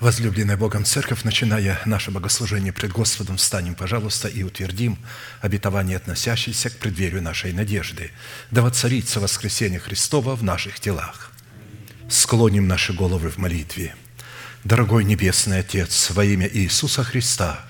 Возлюбленная Богом Церковь, начиная наше богослужение пред Господом, встанем, пожалуйста, и утвердим обетование, относящееся к преддверию нашей надежды. Да воцарится воскресение Христова в наших телах. Склоним наши головы в молитве. Дорогой Небесный Отец, во имя Иисуса Христа –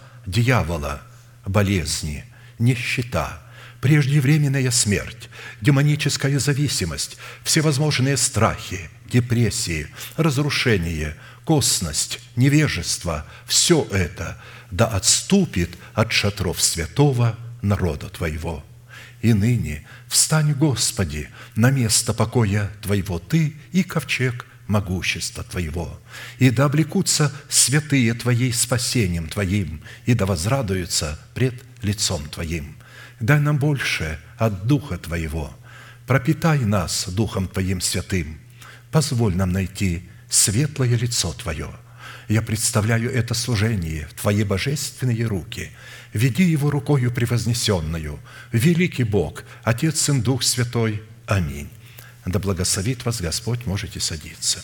дьявола, болезни, нищета, преждевременная смерть, демоническая зависимость, всевозможные страхи, депрессии, разрушение, косность, невежество – все это да отступит от шатров святого народа Твоего. И ныне встань, Господи, на место покоя Твоего Ты и ковчег могущества Твоего, и да облекутся святые Твоей спасением Твоим, и да возрадуются пред лицом Твоим. Дай нам больше от Духа Твоего, пропитай нас Духом Твоим святым, позволь нам найти светлое лицо Твое. Я представляю это служение в Твои божественные руки. Веди его рукою превознесенную. Великий Бог, Отец, Сын, Дух Святой. Аминь. Да благословит вас Господь, можете садиться.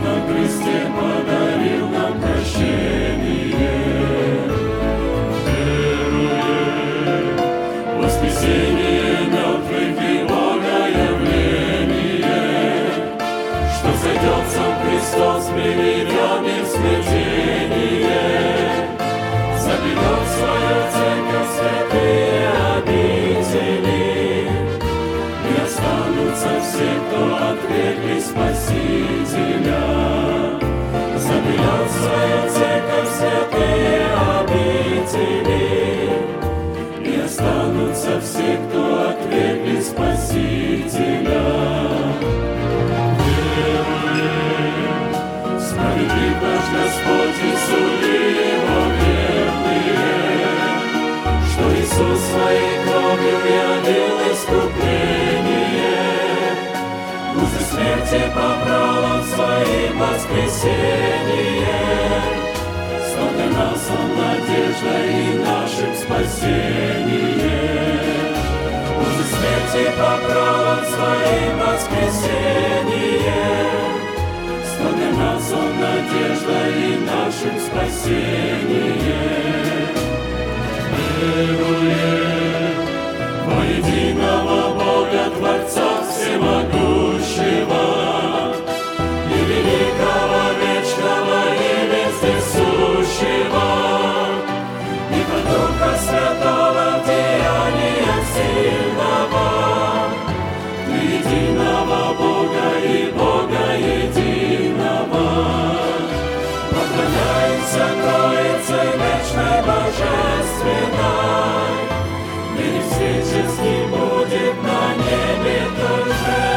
пекле Спасителя, Заберет свою церковь святые обители, И останутся все, кто отвергли Спасителя. Веруем, справедлив наш Господь, смерти по он своим воскресенье, Что для нас он надежда и нашим спасением. Уже смерти по он своим воскресенье, Что для нас он надежда и нашим спасением. Веруем во единого Бога Творца всемогущего. единого Бога и Бога единого. Поклоняемся Троице вечной божественной, Мир всеческий будет на небе тоже.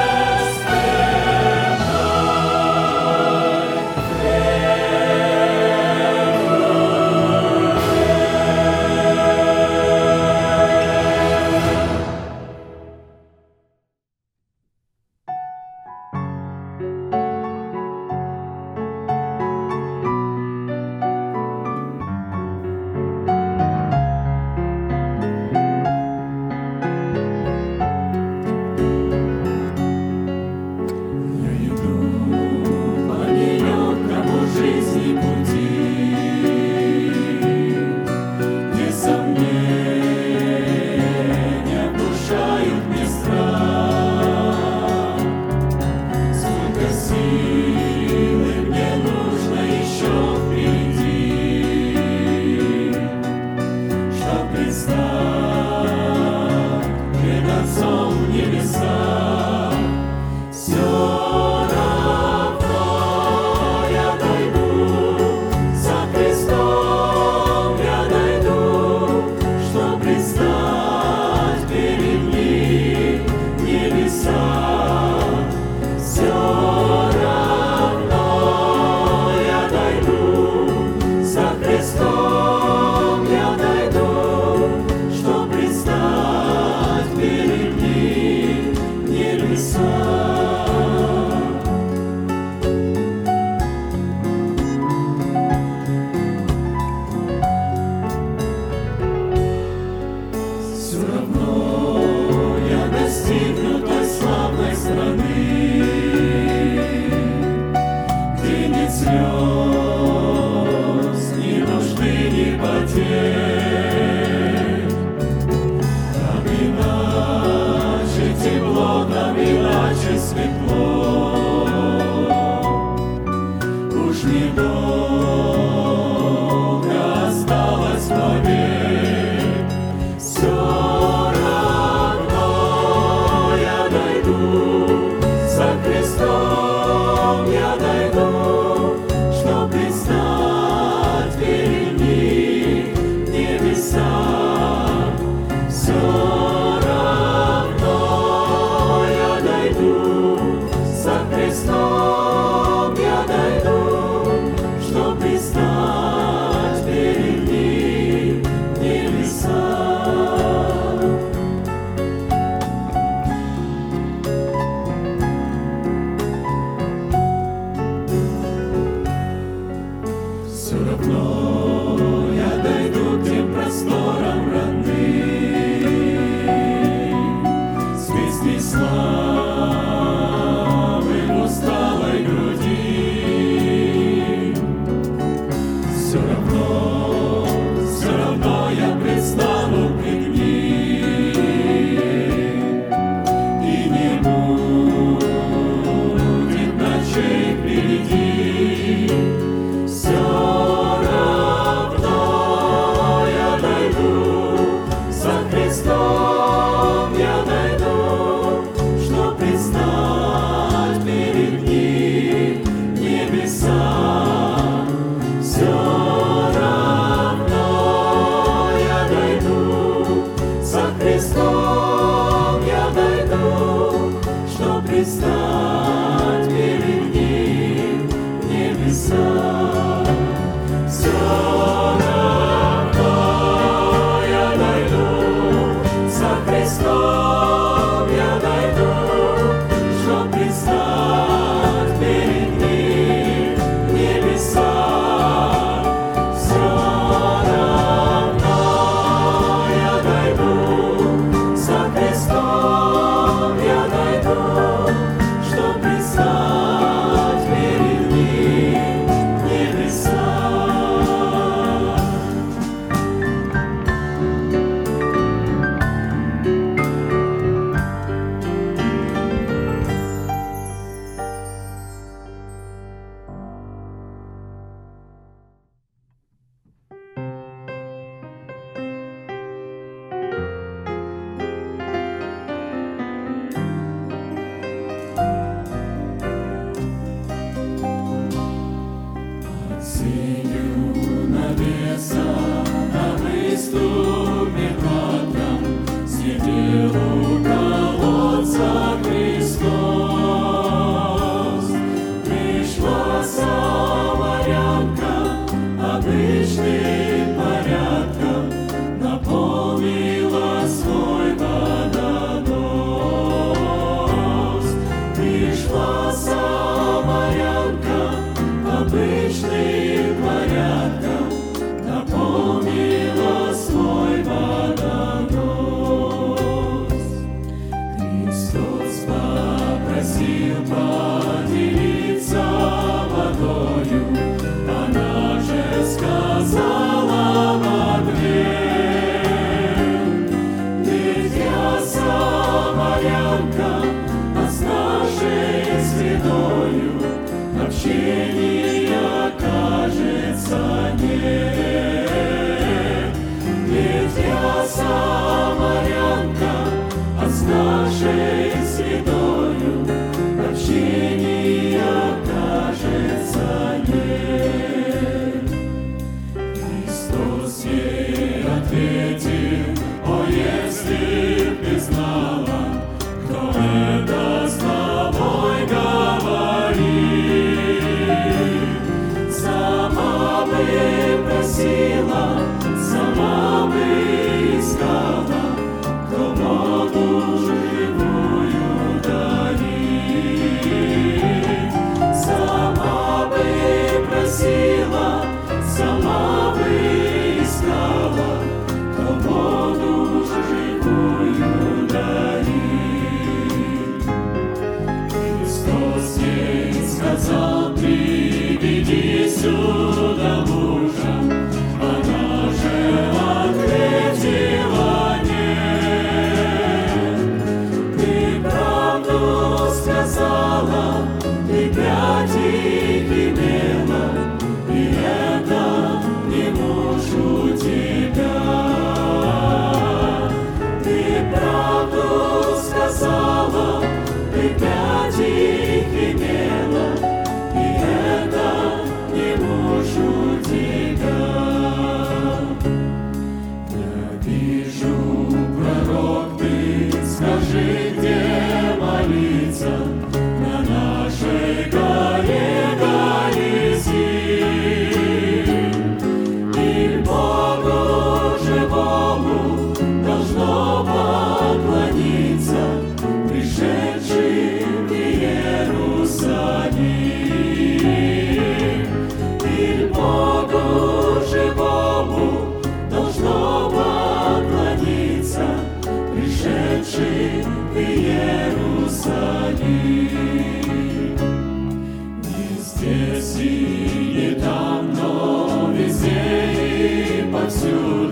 И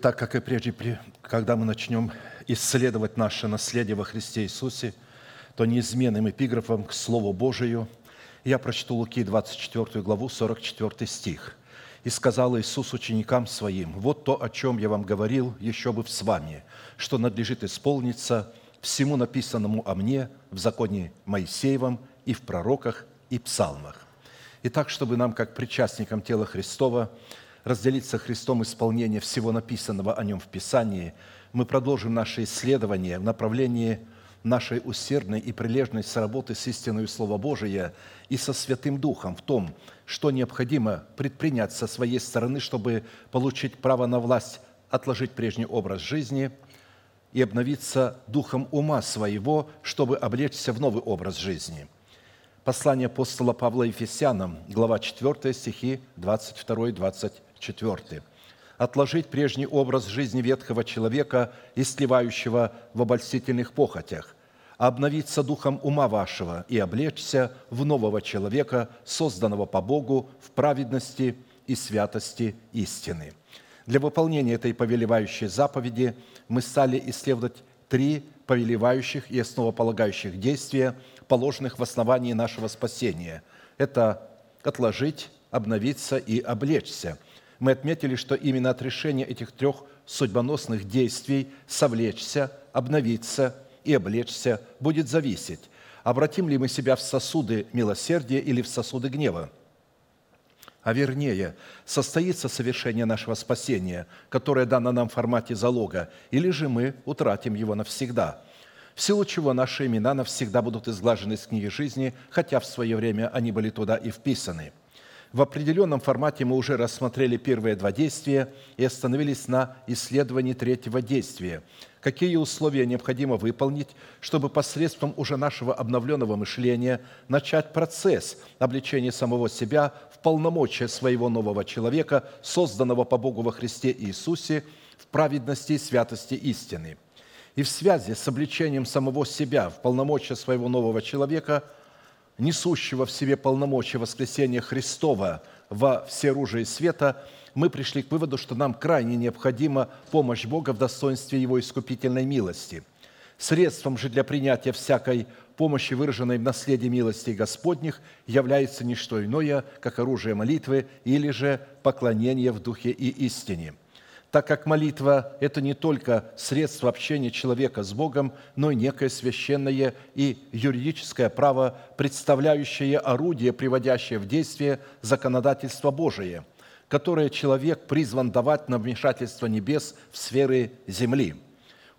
Итак, как и прежде, когда мы начнем исследовать наше наследие во Христе Иисусе, то неизменным эпиграфом к Слову Божию я прочту Луки 24 главу, 44 стих. «И сказал Иисус ученикам Своим, вот то, о чем я вам говорил, еще бы с вами, что надлежит исполниться всему написанному о мне в законе Моисеевом и в пророках и псалмах». Итак, чтобы нам, как причастникам тела Христова, разделить со Христом исполнение всего написанного о Нем в Писании, мы продолжим наше исследование в направлении нашей усердной и прилежной соработы с истиной Слова Божия и со Святым Духом в том, что необходимо предпринять со своей стороны, чтобы получить право на власть, отложить прежний образ жизни и обновиться духом ума своего, чтобы облечься в новый образ жизни – Послание апостола Павла Ефесянам, глава 4, стихи 22-24. «Отложить прежний образ жизни ветхого человека, истлевающего в обольстительных похотях, обновиться духом ума вашего и облечься в нового человека, созданного по Богу в праведности и святости истины». Для выполнения этой повелевающей заповеди мы стали исследовать три повелевающих и основополагающих действия, положенных в основании нашего спасения. Это отложить обновиться и облечься. Мы отметили, что именно от решения этих трех судьбоносных действий «совлечься», «обновиться» и «облечься» будет зависеть, обратим ли мы себя в сосуды милосердия или в сосуды гнева – а вернее, состоится совершение нашего спасения, которое дано нам в формате залога, или же мы утратим его навсегда, в силу чего наши имена навсегда будут изглажены из книги жизни, хотя в свое время они были туда и вписаны – в определенном формате мы уже рассмотрели первые два действия и остановились на исследовании третьего действия. Какие условия необходимо выполнить, чтобы посредством уже нашего обновленного мышления начать процесс обличения самого себя в полномочия своего нового человека, созданного по Богу во Христе Иисусе, в праведности и святости истины. И в связи с обличением самого себя в полномочия своего нового человека – несущего в себе полномочия воскресения Христова во всеоружии света, мы пришли к выводу, что нам крайне необходима помощь Бога в достоинстве Его искупительной милости. Средством же для принятия всякой помощи, выраженной в наследии милости Господних, является не что иное, как оружие молитвы или же поклонение в духе и истине – так как молитва – это не только средство общения человека с Богом, но и некое священное и юридическое право, представляющее орудие, приводящее в действие законодательство Божие, которое человек призван давать на вмешательство небес в сферы земли.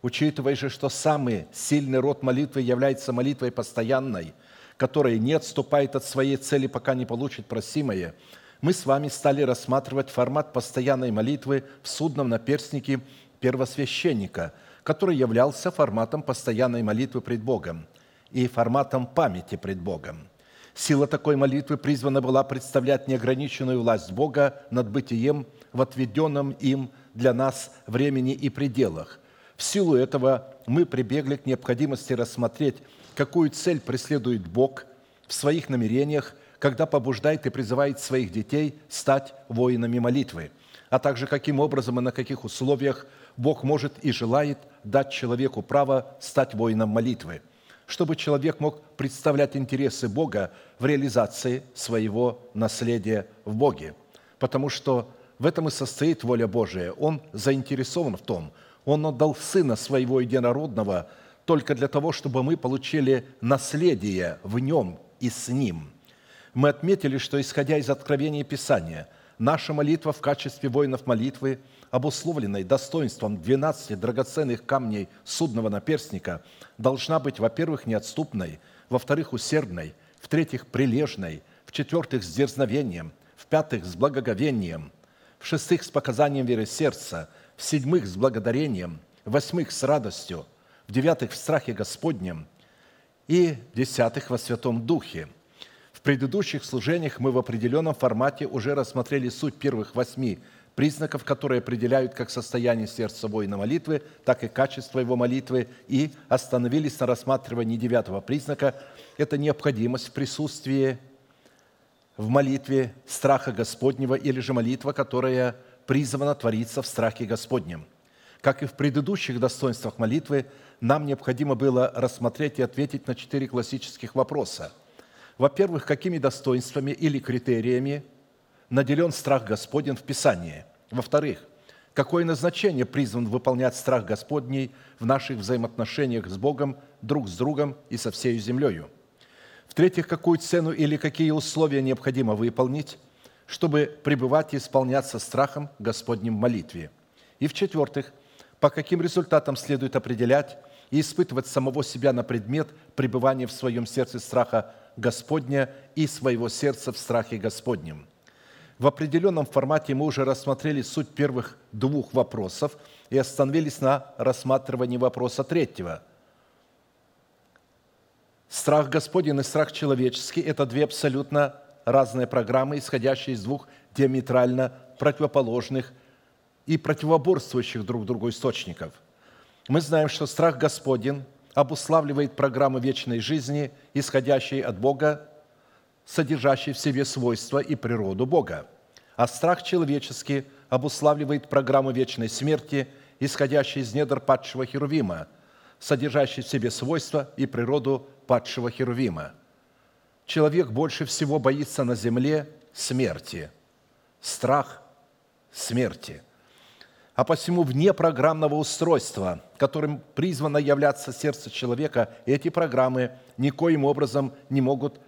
Учитывая же, что самый сильный род молитвы является молитвой постоянной, которая не отступает от своей цели, пока не получит просимое – мы с вами стали рассматривать формат постоянной молитвы в судном наперстнике первосвященника, который являлся форматом постоянной молитвы пред Богом и форматом памяти пред Богом. Сила такой молитвы призвана была представлять неограниченную власть Бога над бытием в отведенном им для нас времени и пределах. В силу этого мы прибегли к необходимости рассмотреть, какую цель преследует Бог в своих намерениях когда побуждает и призывает своих детей стать воинами молитвы, а также каким образом и на каких условиях Бог может и желает дать человеку право стать воином молитвы, чтобы человек мог представлять интересы Бога в реализации своего наследия в Боге. Потому что в этом и состоит воля Божия. Он заинтересован в том, Он отдал Сына Своего Единородного только для того, чтобы мы получили наследие в Нем и с Ним – мы отметили, что, исходя из откровения Писания, наша молитва в качестве воинов молитвы, обусловленной достоинством 12 драгоценных камней судного наперстника, должна быть, во-первых, неотступной, во-вторых, усердной, в-третьих, прилежной, в-четвертых, с дерзновением, в-пятых, с благоговением, в-шестых, с показанием веры сердца, в-седьмых, с благодарением, в-восьмых, с радостью, в-девятых, в страхе Господнем и в-десятых, во Святом Духе – в предыдущих служениях мы в определенном формате уже рассмотрели суть первых восьми признаков, которые определяют как состояние сердца воина молитвы, так и качество его молитвы, и остановились на рассматривании девятого признака – это необходимость в присутствии в молитве страха Господнего или же молитва, которая призвана твориться в страхе Господнем. Как и в предыдущих достоинствах молитвы, нам необходимо было рассмотреть и ответить на четыре классических вопроса – во-первых, какими достоинствами или критериями наделен страх Господень в Писании. Во-вторых, какое назначение призван выполнять страх Господний в наших взаимоотношениях с Богом, друг с другом и со всей землею. В-третьих, какую цену или какие условия необходимо выполнить, чтобы пребывать и исполняться страхом Господним в молитве. И в-четвертых, по каким результатам следует определять и испытывать самого себя на предмет пребывания в своем сердце страха Господня и своего сердца в страхе Господнем. В определенном формате мы уже рассмотрели суть первых двух вопросов и остановились на рассматривании вопроса третьего. Страх Господень и страх человеческий – это две абсолютно разные программы, исходящие из двух диаметрально противоположных и противоборствующих друг другу источников. Мы знаем, что страх Господень обуславливает программу вечной жизни, исходящей от Бога, содержащей в себе свойства и природу Бога. А страх человеческий обуславливает программу вечной смерти, исходящей из недр падшего Херувима, содержащей в себе свойства и природу падшего Херувима. Человек больше всего боится на земле смерти. Страх смерти. А посему вне программного устройства, которым призвано являться сердце человека, эти программы никоим образом не могут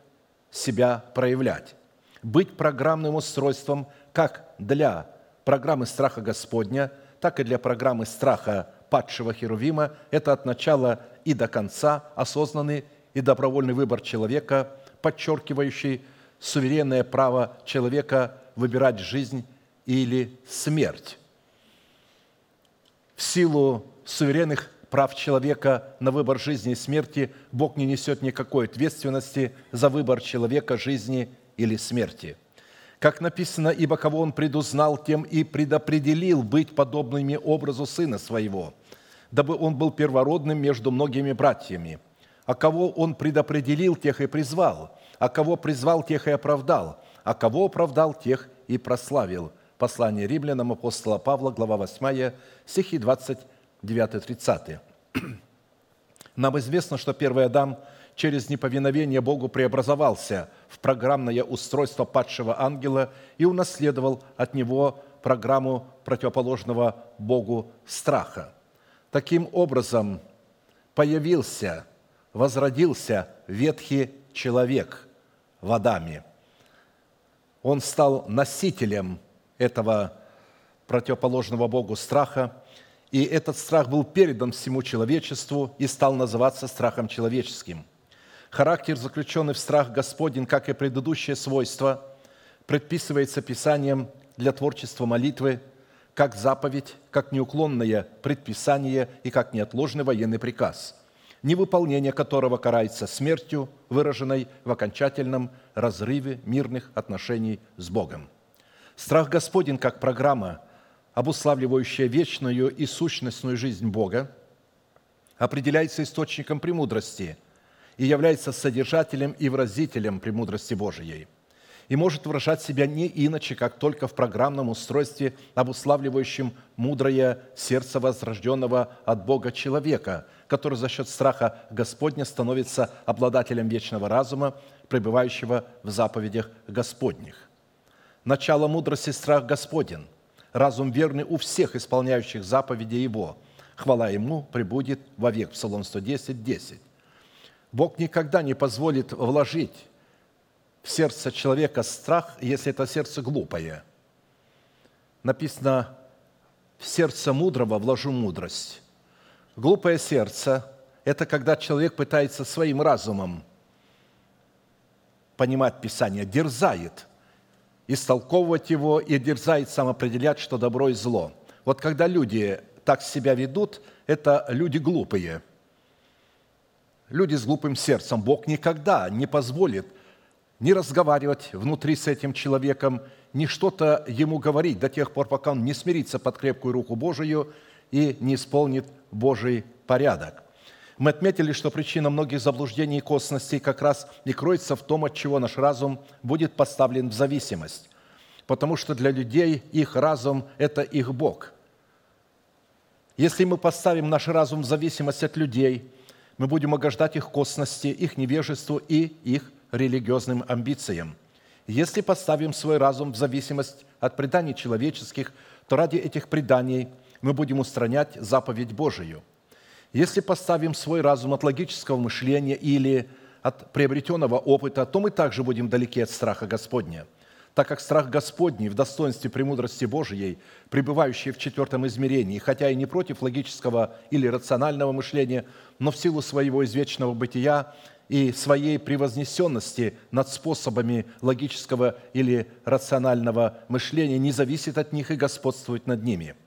себя проявлять. Быть программным устройством как для программы страха Господня, так и для программы страха падшего Херувима – это от начала и до конца осознанный и добровольный выбор человека, подчеркивающий суверенное право человека выбирать жизнь или смерть. Силу суверенных прав человека на выбор жизни и смерти Бог не несет никакой ответственности за выбор человека жизни или смерти. Как написано, «Ибо кого Он предузнал, тем и предопределил быть подобными образу Сына Своего, дабы Он был первородным между многими братьями. А кого Он предопределил, тех и призвал, а кого призвал, тех и оправдал, а кого оправдал, тех и прославил». Послание римлянам апостола Павла, глава 8, стихи 29-30. Нам известно, что первый Адам через неповиновение Богу преобразовался в программное устройство падшего ангела и унаследовал от него программу противоположного Богу страха. Таким образом, появился, возродился ветхий человек в Адаме. Он стал носителем этого противоположного Богу страха, и этот страх был передан всему человечеству и стал называться страхом человеческим. Характер, заключенный в страх Господень, как и предыдущее свойство, предписывается Писанием для творчества молитвы, как заповедь, как неуклонное предписание и как неотложный военный приказ, невыполнение которого карается смертью, выраженной в окончательном разрыве мирных отношений с Богом – Страх Господень как программа, обуславливающая вечную и сущностную жизнь Бога, определяется источником премудрости и является содержателем и выразителем премудрости Божией и может выражать себя не иначе, как только в программном устройстве, обуславливающем мудрое сердце возрожденного от Бога человека, который за счет страха Господня становится обладателем вечного разума, пребывающего в заповедях Господних начало мудрости – страх Господен, разум верный у всех исполняющих заповеди Его. Хвала Ему пребудет вовек. Псалом 110, 10. Бог никогда не позволит вложить в сердце человека страх, если это сердце глупое. Написано, в сердце мудрого вложу мудрость. Глупое сердце – это когда человек пытается своим разумом понимать Писание, дерзает – истолковывать его и дерзает сам определять, что добро и зло. Вот когда люди так себя ведут, это люди глупые. Люди с глупым сердцем. Бог никогда не позволит не разговаривать внутри с этим человеком, ни что-то ему говорить до тех пор, пока он не смирится под крепкую руку Божию и не исполнит Божий порядок. Мы отметили, что причина многих заблуждений и косностей как раз и кроется в том, от чего наш разум будет поставлен в зависимость. Потому что для людей их разум – это их Бог. Если мы поставим наш разум в зависимость от людей, мы будем угождать их косности, их невежеству и их религиозным амбициям. Если поставим свой разум в зависимость от преданий человеческих, то ради этих преданий мы будем устранять заповедь Божию – если поставим свой разум от логического мышления или от приобретенного опыта, то мы также будем далеки от страха Господня, так как страх Господний в достоинстве премудрости Божией, пребывающий в четвертом измерении, хотя и не против логического или рационального мышления, но в силу своего извечного бытия и своей превознесенности над способами логического или рационального мышления не зависит от них и господствует над ними –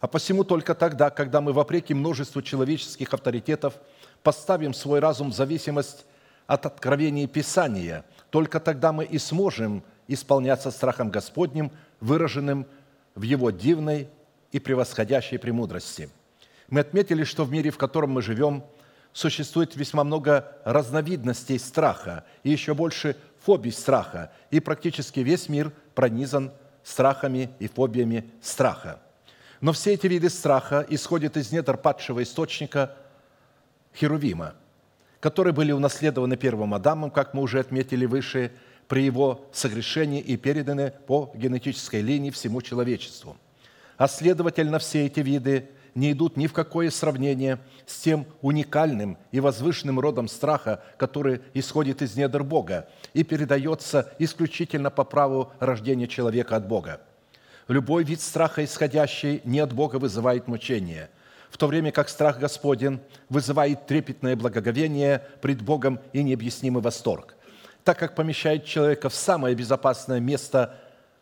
а посему только тогда, когда мы, вопреки множеству человеческих авторитетов, поставим свой разум в зависимость от откровения Писания, только тогда мы и сможем исполняться страхом Господним, выраженным в Его дивной и превосходящей премудрости. Мы отметили, что в мире, в котором мы живем, существует весьма много разновидностей страха и еще больше фобий страха, и практически весь мир пронизан страхами и фобиями страха – но все эти виды страха исходят из недр падшего источника Херувима, которые были унаследованы первым Адамом, как мы уже отметили выше, при его согрешении и переданы по генетической линии всему человечеству. А следовательно, все эти виды не идут ни в какое сравнение с тем уникальным и возвышенным родом страха, который исходит из недр Бога и передается исключительно по праву рождения человека от Бога. Любой вид страха, исходящий не от Бога, вызывает мучение, в то время как страх Господен вызывает трепетное благоговение пред Богом и необъяснимый восторг, так как помещает человека в самое безопасное место,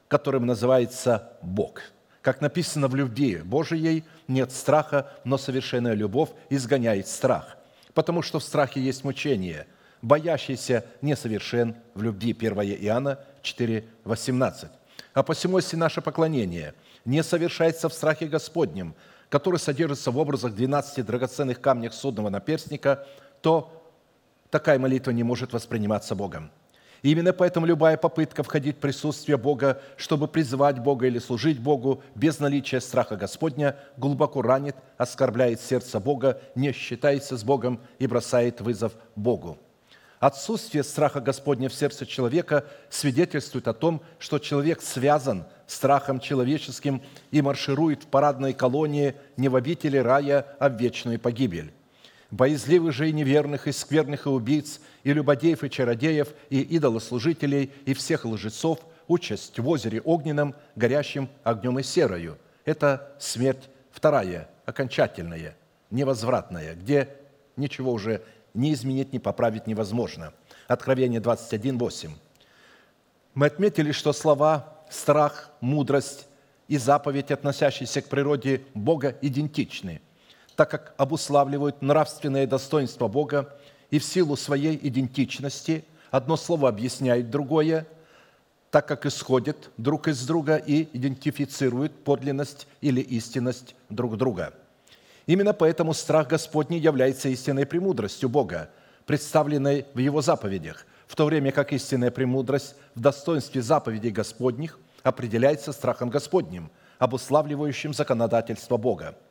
которым называется Бог – как написано в любви Божией, нет страха, но совершенная любовь изгоняет страх. Потому что в страхе есть мучение. Боящийся несовершен в любви. 1 Иоанна 4, 18. А посему, если наше поклонение не совершается в страхе Господнем, который содержится в образах 12 драгоценных камнях судного наперстника, то такая молитва не может восприниматься Богом. И именно поэтому любая попытка входить в присутствие Бога, чтобы призывать Бога или служить Богу без наличия страха Господня, глубоко ранит, оскорбляет сердце Бога, не считается с Богом и бросает вызов Богу. Отсутствие страха Господня в сердце человека свидетельствует о том, что человек связан страхом человеческим и марширует в парадной колонии не в обители рая, а в вечную погибель боязливых же и неверных, и скверных, и убийц, и любодеев, и чародеев, и идолослужителей, и всех лжецов, участь в озере огненном, горящим огнем и серою. Это смерть вторая, окончательная, невозвратная, где ничего уже не изменить, не поправить невозможно. Откровение 21, 8. Мы отметили, что слова «страх», «мудрость» и заповедь, относящиеся к природе Бога, идентичны – так как обуславливают нравственное достоинство Бога и в силу своей идентичности одно слово объясняет другое, так как исходят друг из друга и идентифицируют подлинность или истинность друг друга. Именно поэтому страх Господний является истинной премудростью Бога, представленной в Его заповедях, в то время как истинная премудрость в достоинстве заповедей Господних определяется страхом Господним, обуславливающим законодательство Бога –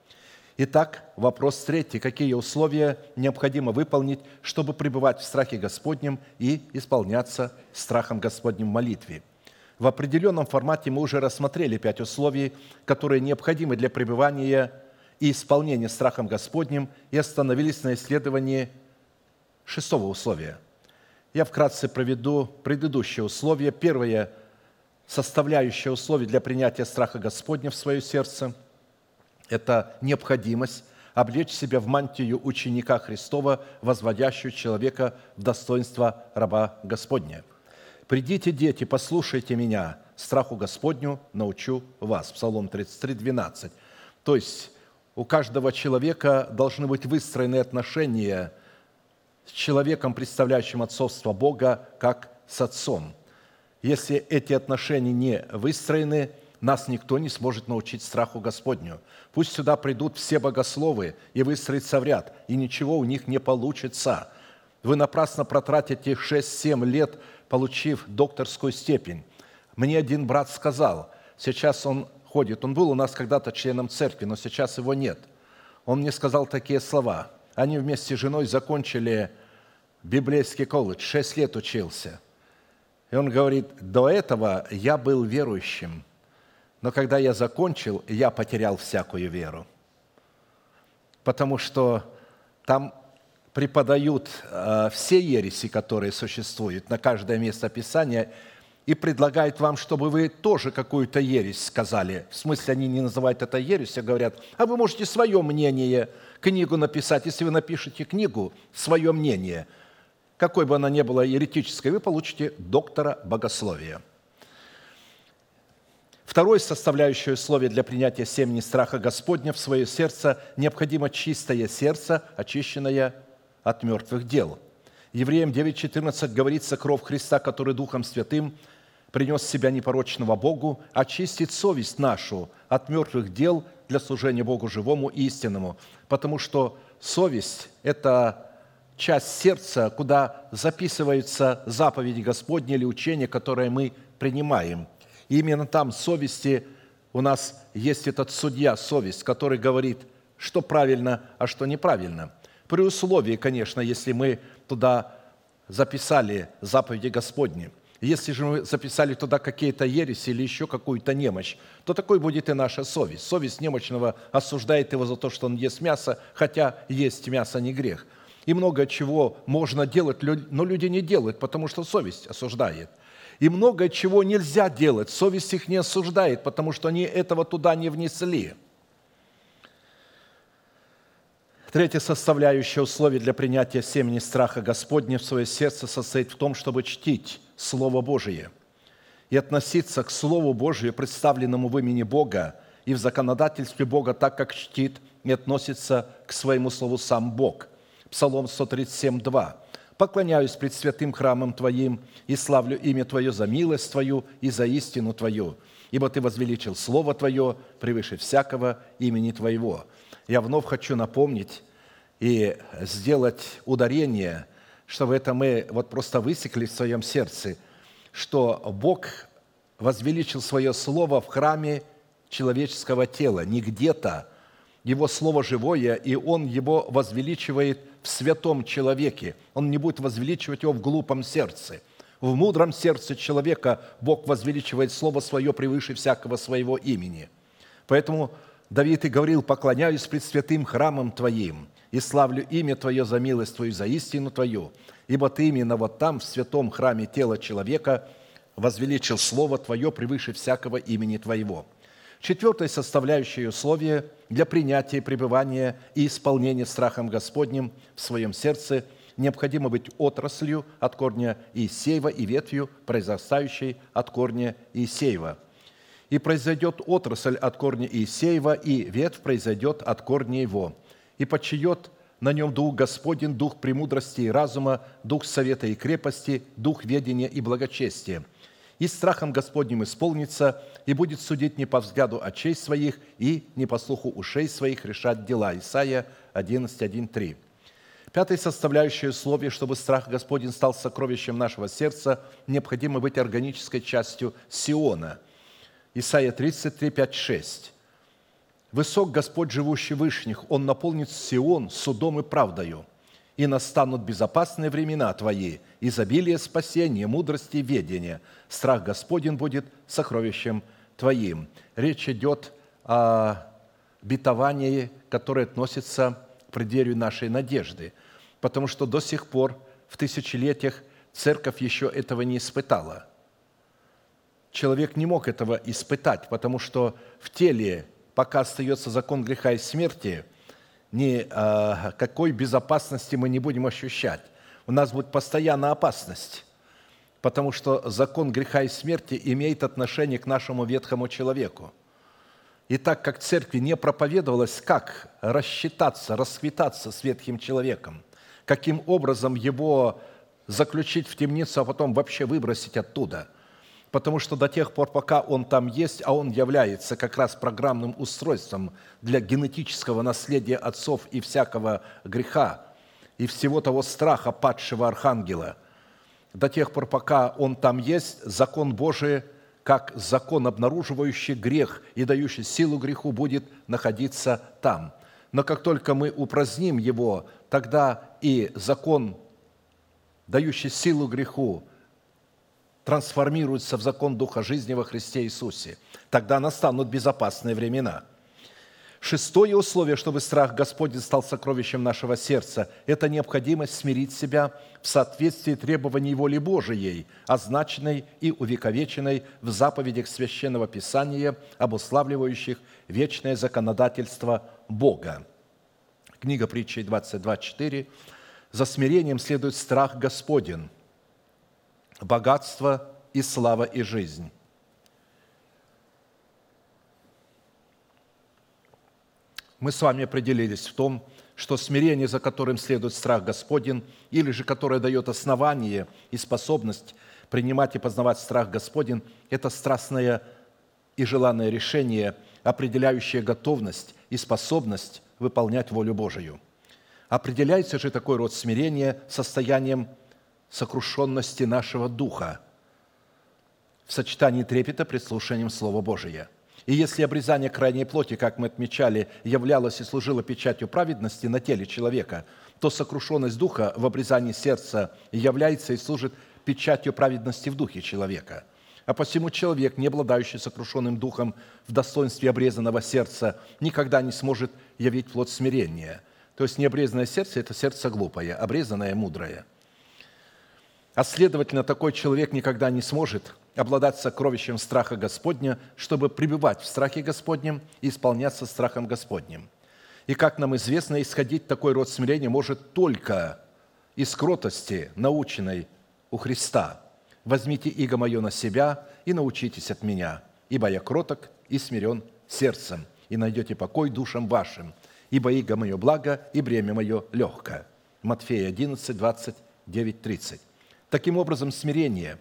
Итак, вопрос третий. Какие условия необходимо выполнить, чтобы пребывать в страхе Господнем и исполняться страхом Господним в молитве? В определенном формате мы уже рассмотрели пять условий, которые необходимы для пребывания и исполнения страхом Господним, и остановились на исследовании шестого условия. Я вкратце проведу предыдущее условие. Первое – составляющее условие для принятия страха Господня в свое сердце – это необходимость облечь себя в мантию ученика Христова, возводящую человека в достоинство раба Господня. «Придите, дети, послушайте меня, страху Господню научу вас». Псалом 33, 12. То есть у каждого человека должны быть выстроены отношения с человеком, представляющим отцовство Бога, как с отцом. Если эти отношения не выстроены – нас никто не сможет научить страху Господню. Пусть сюда придут все богословы и выстроятся в ряд, и ничего у них не получится. Вы напрасно протратите 6-7 лет, получив докторскую степень. Мне один брат сказал, сейчас он ходит, он был у нас когда-то членом церкви, но сейчас его нет. Он мне сказал такие слова. Они вместе с женой закончили библейский колледж, 6 лет учился. И он говорит, до этого я был верующим – но когда я закончил, я потерял всякую веру. Потому что там преподают э, все ереси, которые существуют на каждое место Писания, и предлагают вам, чтобы вы тоже какую-то ересь сказали. В смысле, они не называют это ересью, а говорят, а вы можете свое мнение, книгу написать. Если вы напишете книгу, свое мнение, какой бы она ни была еретической, вы получите доктора богословия – Второе составляющее условие для принятия семени страха Господня в свое сердце – необходимо чистое сердце, очищенное от мертвых дел. Евреям 9.14 говорится, кровь Христа, который Духом Святым принес себя непорочного Богу, очистит совесть нашу от мертвых дел для служения Богу живому и истинному. Потому что совесть – это часть сердца, куда записываются заповеди Господни или учения, которые мы принимаем – и именно там совести у нас есть этот судья, совесть, который говорит, что правильно, а что неправильно. При условии, конечно, если мы туда записали заповеди Господни. Если же мы записали туда какие-то ереси или еще какую-то немощь, то такой будет и наша совесть. Совесть немощного осуждает его за то, что он ест мясо, хотя есть мясо не грех. И много чего можно делать, но люди не делают, потому что совесть осуждает. И много чего нельзя делать, совесть их не осуждает, потому что они этого туда не внесли – Третья составляющая условий для принятия семени страха Господня в свое сердце состоит в том, чтобы чтить Слово Божие и относиться к Слову Божию, представленному в имени Бога и в законодательстве Бога так, как чтит и относится к своему Слову сам Бог. Псалом 137, 2. «Поклоняюсь пред святым храмом Твоим и славлю имя Твое за милость Твою и за истину Твою, ибо Ты возвеличил Слово Твое превыше всякого имени Твоего» я вновь хочу напомнить и сделать ударение, чтобы это мы вот просто высекли в своем сердце, что Бог возвеличил свое слово в храме человеческого тела, не где-то. Его слово живое, и Он его возвеличивает в святом человеке. Он не будет возвеличивать его в глупом сердце. В мудром сердце человека Бог возвеличивает Слово Свое превыше всякого своего имени. Поэтому Давид и говорил, поклоняюсь пред святым храмом Твоим и славлю имя Твое за милость Твою, за истину Твою, ибо Ты именно вот там, в святом храме тела человека, возвеличил Слово Твое превыше всякого имени Твоего». Четвертое составляющее условие для принятия, пребывания и исполнения страхом Господним в своем сердце необходимо быть отраслью от корня Иисеева и ветвью, произрастающей от корня Иисеева – и произойдет отрасль от корня Иисеева, и ветвь произойдет от корня его. И почиет на нем Дух Господень, Дух премудрости и разума, Дух совета и крепости, Дух ведения и благочестия. И страхом Господним исполнится, и будет судить не по взгляду очей своих, и не по слуху ушей своих решать дела». Исайя 11, 1, 3. Пятое составляющее условие, чтобы страх Господень стал сокровищем нашего сердца, необходимо быть органической частью Сиона – Исайя 33, 5, 6. «Высок Господь, живущий вышних, Он наполнит Сион судом и правдою, и настанут безопасные времена Твои, изобилие спасения, мудрости и ведения. Страх Господень будет сокровищем Твоим». Речь идет о битовании, которое относится к преддверию нашей надежды, потому что до сих пор в тысячелетиях церковь еще этого не испытала – человек не мог этого испытать, потому что в теле, пока остается закон греха и смерти, никакой а, безопасности мы не будем ощущать. У нас будет постоянная опасность, потому что закон греха и смерти имеет отношение к нашему ветхому человеку. И так как церкви не проповедовалось, как рассчитаться, расквитаться с ветхим человеком, каким образом его заключить в темницу, а потом вообще выбросить оттуда – потому что до тех пор, пока он там есть, а он является как раз программным устройством для генетического наследия отцов и всякого греха, и всего того страха падшего архангела, до тех пор, пока он там есть, закон Божий, как закон, обнаруживающий грех и дающий силу греху, будет находиться там. Но как только мы упраздним его, тогда и закон, дающий силу греху, трансформируется в закон Духа жизни во Христе Иисусе. Тогда настанут безопасные времена. Шестое условие, чтобы страх Господень стал сокровищем нашего сердца, это необходимость смирить себя в соответствии требований воли Божией, означенной и увековеченной в заповедях Священного Писания, обуславливающих вечное законодательство Бога. Книга притчей 22.4. «За смирением следует страх Господень, богатство и слава и жизнь. Мы с вами определились в том, что смирение, за которым следует страх Господень, или же которое дает основание и способность принимать и познавать страх Господень, это страстное и желанное решение, определяющее готовность и способность выполнять волю Божию. Определяется же такой род смирения состоянием сокрушенности нашего духа в сочетании трепета пред слушанием Слова Божия. И если обрезание крайней плоти, как мы отмечали, являлось и служило печатью праведности на теле человека, то сокрушенность духа в обрезании сердца является и служит печатью праведности в духе человека. А посему человек, не обладающий сокрушенным духом в достоинстве обрезанного сердца, никогда не сможет явить плод смирения. То есть необрезанное сердце – это сердце глупое, обрезанное – мудрое. А следовательно, такой человек никогда не сможет обладать сокровищем страха Господня, чтобы пребывать в страхе Господнем и исполняться страхом Господним. И, как нам известно, исходить такой род смирения может только из кротости, наученной у Христа. «Возьмите иго мое на себя и научитесь от меня, ибо я кроток и смирен сердцем, и найдете покой душам вашим, ибо иго мое благо и бремя мое легкое». Матфея 11, 29, 30. Таким образом, смирение,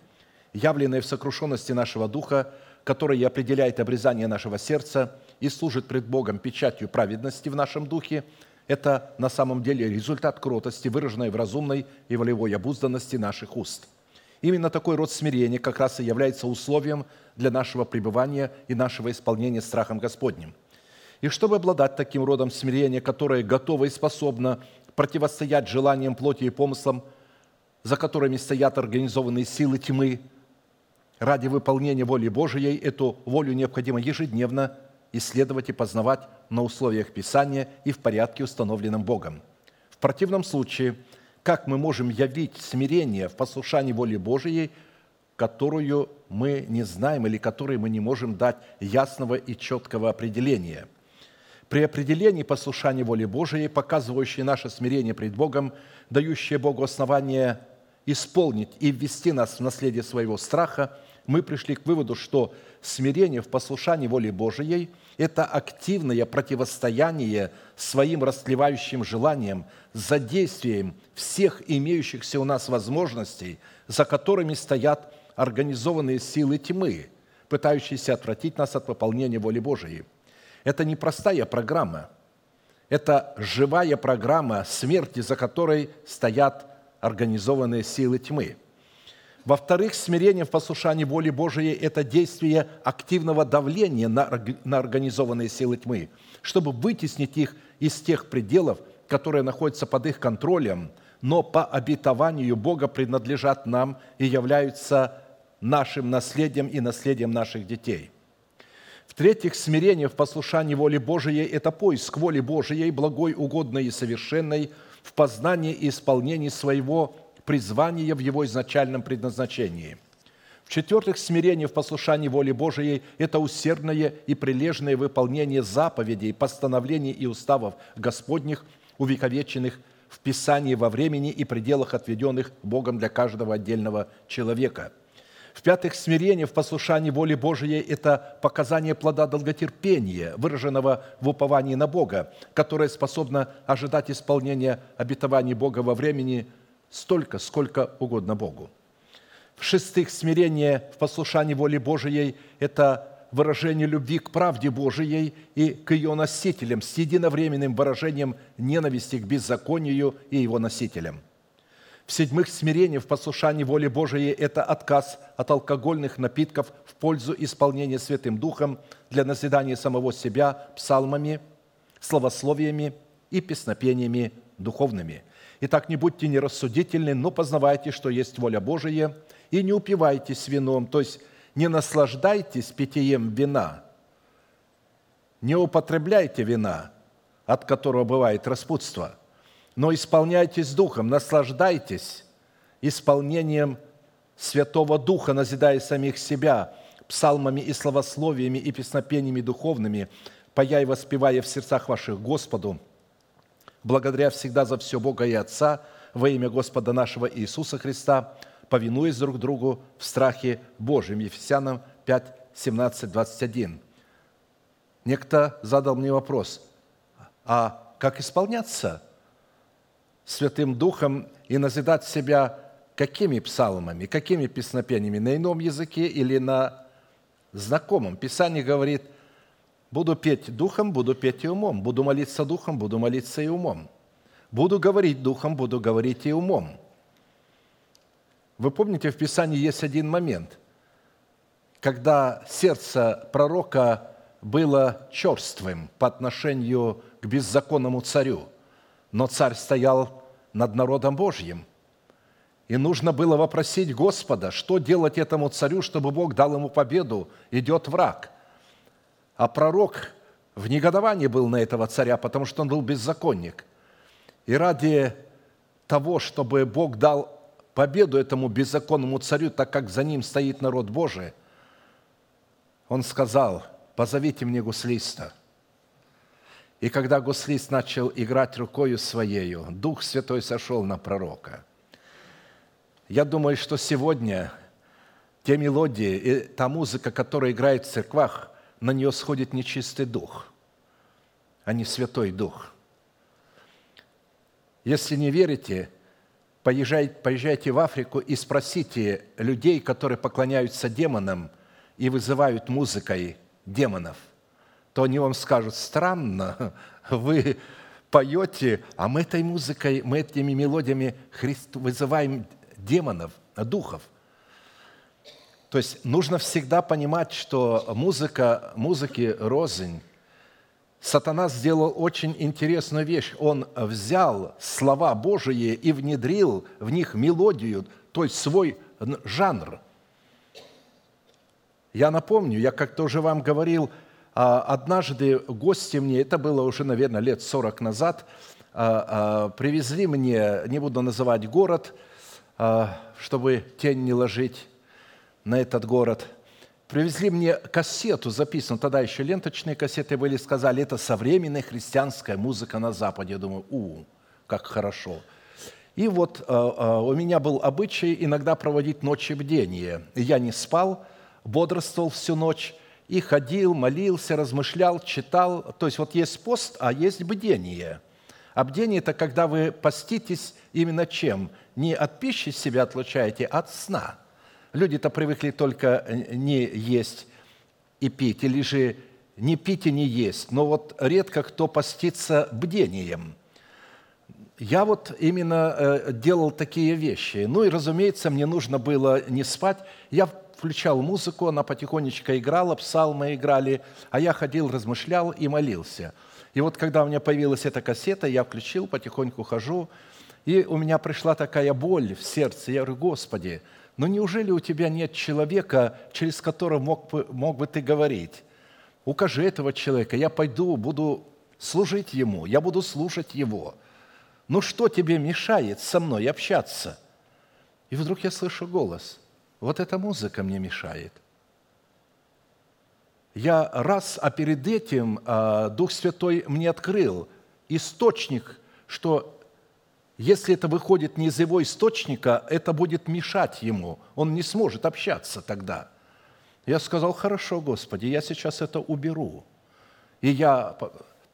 явленное в сокрушенности нашего духа, которое и определяет обрезание нашего сердца и служит пред Богом печатью праведности в нашем духе, это на самом деле результат кротости, выраженной в разумной и волевой обузданности наших уст. Именно такой род смирения как раз и является условием для нашего пребывания и нашего исполнения страхом Господним. И чтобы обладать таким родом смирения, которое готово и способно противостоять желаниям плоти и помыслам, за которыми стоят организованные силы тьмы, ради выполнения воли Божией эту волю необходимо ежедневно исследовать и познавать на условиях Писания и в порядке, установленном Богом. В противном случае, как мы можем явить смирение в послушании воли Божией, которую мы не знаем или которой мы не можем дать ясного и четкого определения? При определении послушания воли Божией, показывающей наше смирение пред Богом, дающее Богу основание исполнить и ввести нас в наследие своего страха, мы пришли к выводу, что смирение в послушании воли Божией – это активное противостояние своим растлевающим желаниям за действием всех имеющихся у нас возможностей, за которыми стоят организованные силы тьмы, пытающиеся отвратить нас от выполнения воли Божией. Это не простая программа, это живая программа смерти, за которой стоят организованные силы тьмы – во-вторых, смирение в послушании воли Божией – это действие активного давления на, организованные силы тьмы, чтобы вытеснить их из тех пределов, которые находятся под их контролем, но по обетованию Бога принадлежат нам и являются нашим наследием и наследием наших детей. В-третьих, смирение в послушании воли Божией – это поиск воли Божией, благой, угодной и совершенной, в познании и исполнении своего призвание в его изначальном предназначении. В-четвертых, смирение в послушании воли Божией – это усердное и прилежное выполнение заповедей, постановлений и уставов Господних, увековеченных в Писании во времени и пределах, отведенных Богом для каждого отдельного человека. В-пятых, смирение в послушании воли Божией – это показание плода долготерпения, выраженного в уповании на Бога, которое способно ожидать исполнения обетований Бога во времени – столько, сколько угодно Богу. В-шестых, смирение в послушании воли Божией – это выражение любви к правде Божией и к ее носителям с единовременным выражением ненависти к беззаконию и его носителям. В-седьмых, смирение в послушании воли Божией – это отказ от алкогольных напитков в пользу исполнения Святым Духом для назидания самого себя псалмами, словословиями и песнопениями духовными – Итак, не будьте нерассудительны, но познавайте, что есть воля Божия, и не упивайтесь вином, то есть не наслаждайтесь питьем вина, не употребляйте вина, от которого бывает распутство, но исполняйтесь Духом, наслаждайтесь исполнением Святого Духа, назидая самих себя псалмами и словословиями и песнопениями духовными, пая и воспевая в сердцах ваших Господу – благодаря всегда за все Бога и Отца во имя Господа нашего Иисуса Христа, повинуясь друг другу в страхе Божьем. Ефесянам 5, 17, 21. Некто задал мне вопрос, а как исполняться Святым Духом и назидать себя какими псалмами, какими песнопениями, на ином языке или на знакомом? Писание говорит – Буду петь духом, буду петь и умом. Буду молиться духом, буду молиться и умом. Буду говорить духом, буду говорить и умом. Вы помните, в Писании есть один момент, когда сердце пророка было черствым по отношению к беззаконному царю, но царь стоял над народом Божьим. И нужно было вопросить Господа, что делать этому царю, чтобы Бог дал ему победу. Идет враг. А пророк в негодовании был на этого царя, потому что он был беззаконник. И ради того, чтобы Бог дал победу этому беззаконному царю, так как за ним стоит народ Божий, он сказал, позовите мне гуслиста. И когда гуслист начал играть рукою своею, Дух Святой сошел на пророка. Я думаю, что сегодня те мелодии и та музыка, которая играет в церквах, на нее сходит нечистый дух, а не Святой Дух. Если не верите, поезжайте, поезжайте в Африку и спросите людей, которые поклоняются демонам и вызывают музыкой демонов, то они вам скажут, странно, вы поете, а мы этой музыкой, мы этими мелодиями Христ, вызываем демонов, духов. То есть нужно всегда понимать, что музыка, музыки рознь. Сатана сделал очень интересную вещь. Он взял слова Божии и внедрил в них мелодию, то есть свой жанр. Я напомню, я как-то уже вам говорил, однажды гости мне, это было уже, наверное, лет 40 назад, а, а, привезли мне, не буду называть город – а, чтобы тень не ложить на этот город. Привезли мне кассету, записанную, тогда еще ленточные кассеты были, сказали, это современная христианская музыка на Западе. Я думаю, у, как хорошо. И вот а, а, у меня был обычай иногда проводить ночи бдения. Я не спал, бодрствовал всю ночь и ходил, молился, размышлял, читал. То есть вот есть пост, а есть бдение. А бдение – это когда вы поститесь именно чем? не от пищи себя отлучаете, а от сна. Люди-то привыкли только э, не есть и пить, или же не пить и не есть. Но вот редко кто постится бдением. Я вот именно э, делал такие вещи. Ну и, разумеется, мне нужно было не спать. Я включал музыку, она потихонечку играла, псалмы играли, а я ходил, размышлял и молился. И вот когда у меня появилась эта кассета, я включил, потихоньку хожу, и у меня пришла такая боль в сердце. Я говорю, Господи, ну неужели у Тебя нет человека, через которого мог бы, мог бы Ты говорить? Укажи этого человека, я пойду, буду служить Ему, я буду слушать Его. Ну что тебе мешает со мной общаться? И вдруг я слышу голос. Вот эта музыка мне мешает. Я раз, а перед этим а, Дух Святой мне открыл источник, что если это выходит не из его источника, это будет мешать ему. Он не сможет общаться тогда. Я сказал, хорошо, Господи, я сейчас это уберу. И я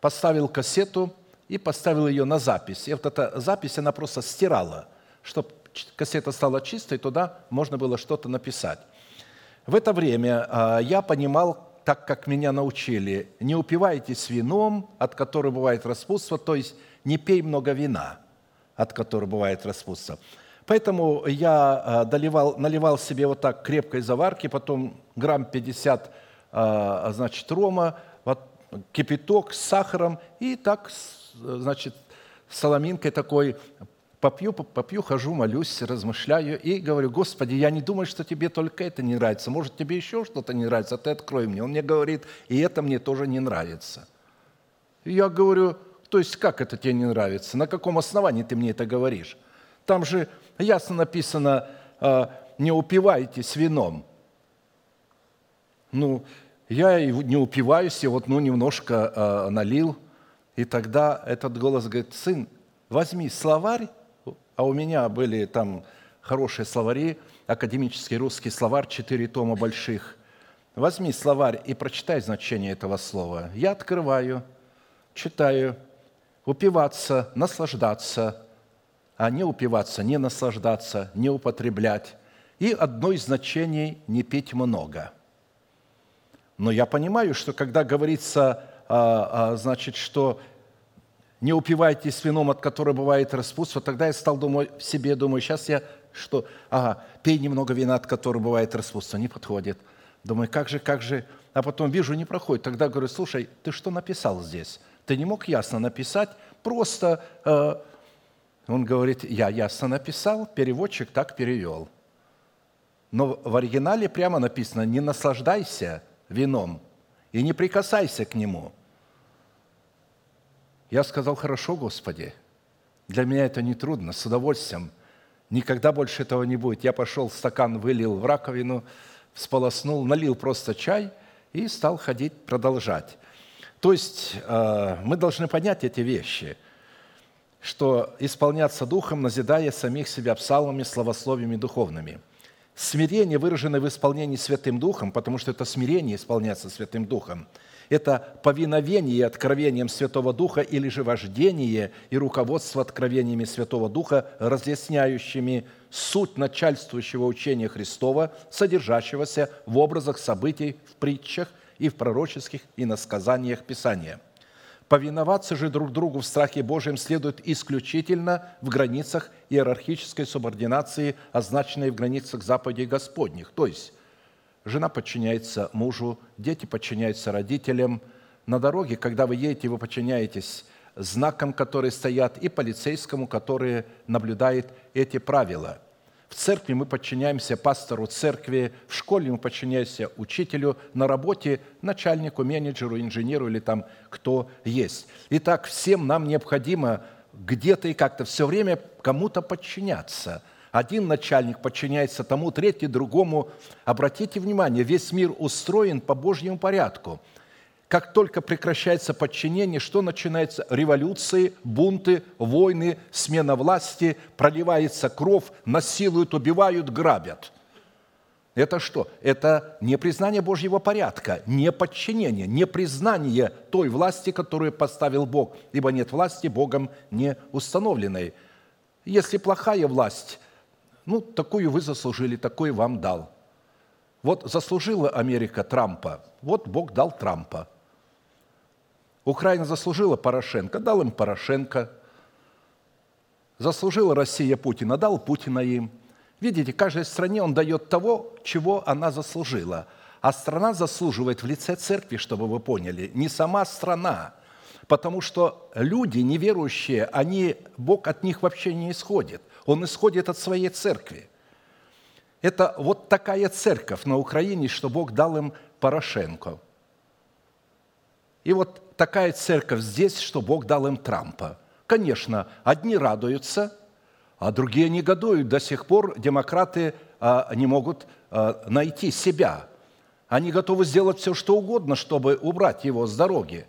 поставил кассету и поставил ее на запись. И вот эта запись, она просто стирала, чтобы кассета стала чистой, туда можно было что-то написать. В это время а, я понимал, так как меня научили, не упивайтесь вином, от которого бывает распутство, то есть не пей много вина – от которой бывает распутство. Поэтому я а, доливал, наливал себе вот так крепкой заварки, потом грамм 50 а, значит, рома, вот, кипяток с сахаром, и так, значит, соломинкой такой попью, попью, хожу, молюсь, размышляю и говорю, Господи, я не думаю, что тебе только это не нравится. Может, тебе еще что-то не нравится, ты открой мне. Он мне говорит, и это мне тоже не нравится. И я говорю, то есть как это тебе не нравится? На каком основании ты мне это говоришь? Там же ясно написано, а, не упивайтесь вином. Ну, я не упиваюсь, я вот ну, немножко а, налил. И тогда этот голос говорит, сын, возьми словарь, а у меня были там хорошие словари, академический русский словарь, четыре тома больших. Возьми словарь и прочитай значение этого слова. Я открываю, читаю – упиваться, наслаждаться, а не упиваться, не наслаждаться, не употреблять. И одно из значений – не пить много. Но я понимаю, что когда говорится, а, а, значит, что не упивайтесь вином, от которого бывает распутство, тогда я стал думать себе, думаю, сейчас я что, ага, пей немного вина, от которого бывает распутство, не подходит. Думаю, как же, как же, а потом вижу, не проходит. Тогда говорю, слушай, ты что написал здесь? Ты не мог ясно написать, просто э, Он говорит, я ясно написал, переводчик так перевел. Но в оригинале прямо написано, не наслаждайся вином и не прикасайся к нему. Я сказал, хорошо, Господи, для меня это не трудно, с удовольствием. Никогда больше этого не будет. Я пошел, стакан вылил в раковину, всполоснул, налил просто чай и стал ходить, продолжать. То есть э, мы должны понять эти вещи, что исполняться Духом, назидая самих себя псалмами, словословиями духовными. Смирение, выраженное в исполнении Святым Духом, потому что это смирение исполняться Святым Духом – это повиновение откровением Святого Духа или же вождение и руководство откровениями Святого Духа, разъясняющими суть начальствующего учения Христова, содержащегося в образах событий, в притчах и в пророческих иносказаниях Писания. Повиноваться же друг другу в страхе Божьем следует исключительно в границах иерархической субординации, означенной в границах заповедей Господних, то есть Жена подчиняется мужу, дети подчиняются родителям. На дороге, когда вы едете, вы подчиняетесь знакам, которые стоят, и полицейскому, который наблюдает эти правила. В церкви мы подчиняемся пастору церкви, в школе мы подчиняемся учителю, на работе начальнику, менеджеру, инженеру или там кто есть. Итак, всем нам необходимо где-то и как-то все время кому-то подчиняться – один начальник подчиняется тому, третий другому. Обратите внимание, весь мир устроен по Божьему порядку. Как только прекращается подчинение, что начинается? Революции, бунты, войны, смена власти, проливается кровь, насилуют, убивают, грабят. Это что? Это не признание Божьего порядка, не подчинение, не признание той власти, которую поставил Бог, ибо нет власти Богом не установленной. Если плохая власть, ну, такую вы заслужили, такой вам дал. Вот заслужила Америка Трампа, вот Бог дал Трампа. Украина заслужила Порошенко, дал им Порошенко. Заслужила Россия Путина, дал Путина им. Видите, каждой стране он дает того, чего она заслужила. А страна заслуживает в лице церкви, чтобы вы поняли, не сама страна. Потому что люди неверующие, они, Бог от них вообще не исходит. Он исходит от своей церкви. Это вот такая церковь на Украине, что Бог дал им Порошенко. И вот такая церковь здесь, что Бог дал им Трампа. Конечно, одни радуются, а другие негодуют. До сих пор демократы а, не могут а, найти себя. Они готовы сделать все, что угодно, чтобы убрать его с дороги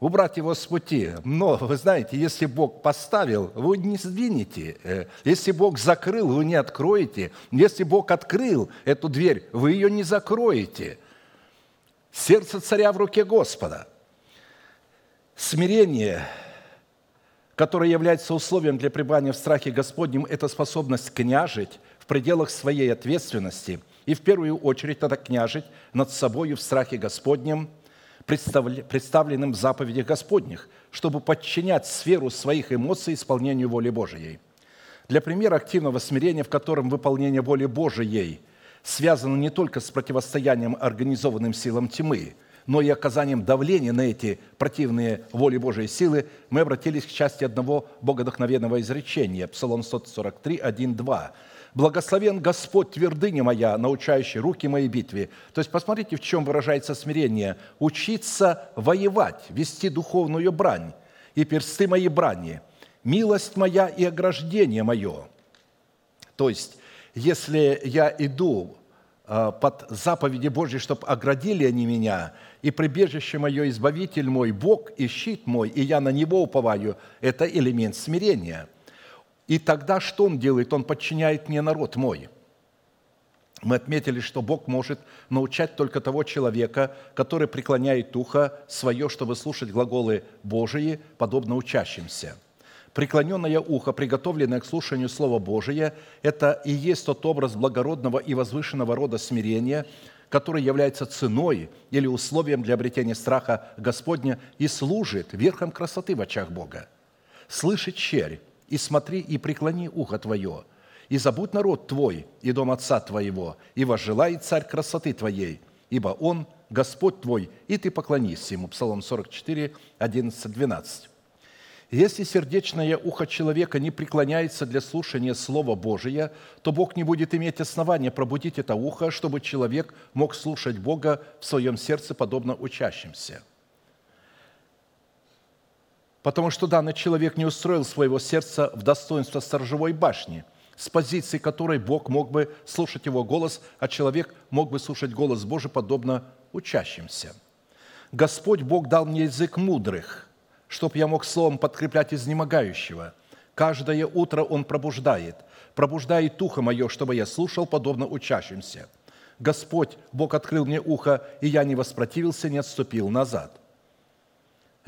убрать его с пути. Но, вы знаете, если Бог поставил, вы не сдвинете. Э, если Бог закрыл, вы не откроете. Если Бог открыл эту дверь, вы ее не закроете. Сердце царя в руке Господа. Смирение, которое является условием для пребывания в страхе Господнем, это способность княжить в пределах своей ответственности и в первую очередь тогда княжить над собой в страхе Господнем – представленным в заповедях Господних, чтобы подчинять сферу своих эмоций исполнению воли Божией. Для примера активного смирения, в котором выполнение воли Божией связано не только с противостоянием организованным силам тьмы, но и оказанием давления на эти противные воли Божией силы, мы обратились к части одного богодохновенного изречения, Псалом 143, 1, 2, Благословен Господь, твердыня моя, научающий руки моей битве. То есть посмотрите, в чем выражается смирение. Учиться воевать, вести духовную брань и персты мои брани, милость моя и ограждение мое. То есть, если я иду а, под заповеди Божьи, чтобы оградили они меня, и прибежище мое, избавитель мой, Бог и щит мой, и я на Него уповаю, это элемент смирения – и тогда что он делает? Он подчиняет мне народ мой. Мы отметили, что Бог может научать только того человека, который преклоняет ухо свое, чтобы слушать глаголы Божии, подобно учащимся. Преклоненное ухо, приготовленное к слушанию Слова Божия, это и есть тот образ благородного и возвышенного рода смирения, который является ценой или условием для обретения страха Господня и служит верхом красоты в очах Бога. Слышит черь, и смотри, и преклони ухо твое, и забудь народ твой и дом отца твоего, и возжелает царь красоты твоей, ибо он Господь твой, и ты поклонись ему». Псалом 44, 11, 12. Если сердечное ухо человека не преклоняется для слушания Слова Божия, то Бог не будет иметь основания пробудить это ухо, чтобы человек мог слушать Бога в своем сердце, подобно учащимся. Потому что данный человек не устроил своего сердца в достоинство сторожевой башни, с позиции которой Бог мог бы слушать его голос, а человек мог бы слушать голос Божий, подобно учащимся. Господь Бог дал мне язык мудрых – чтоб я мог словом подкреплять изнемогающего. Каждое утро Он пробуждает, пробуждает ухо мое, чтобы я слушал, подобно учащимся. Господь, Бог открыл мне ухо, и я не воспротивился, не отступил назад.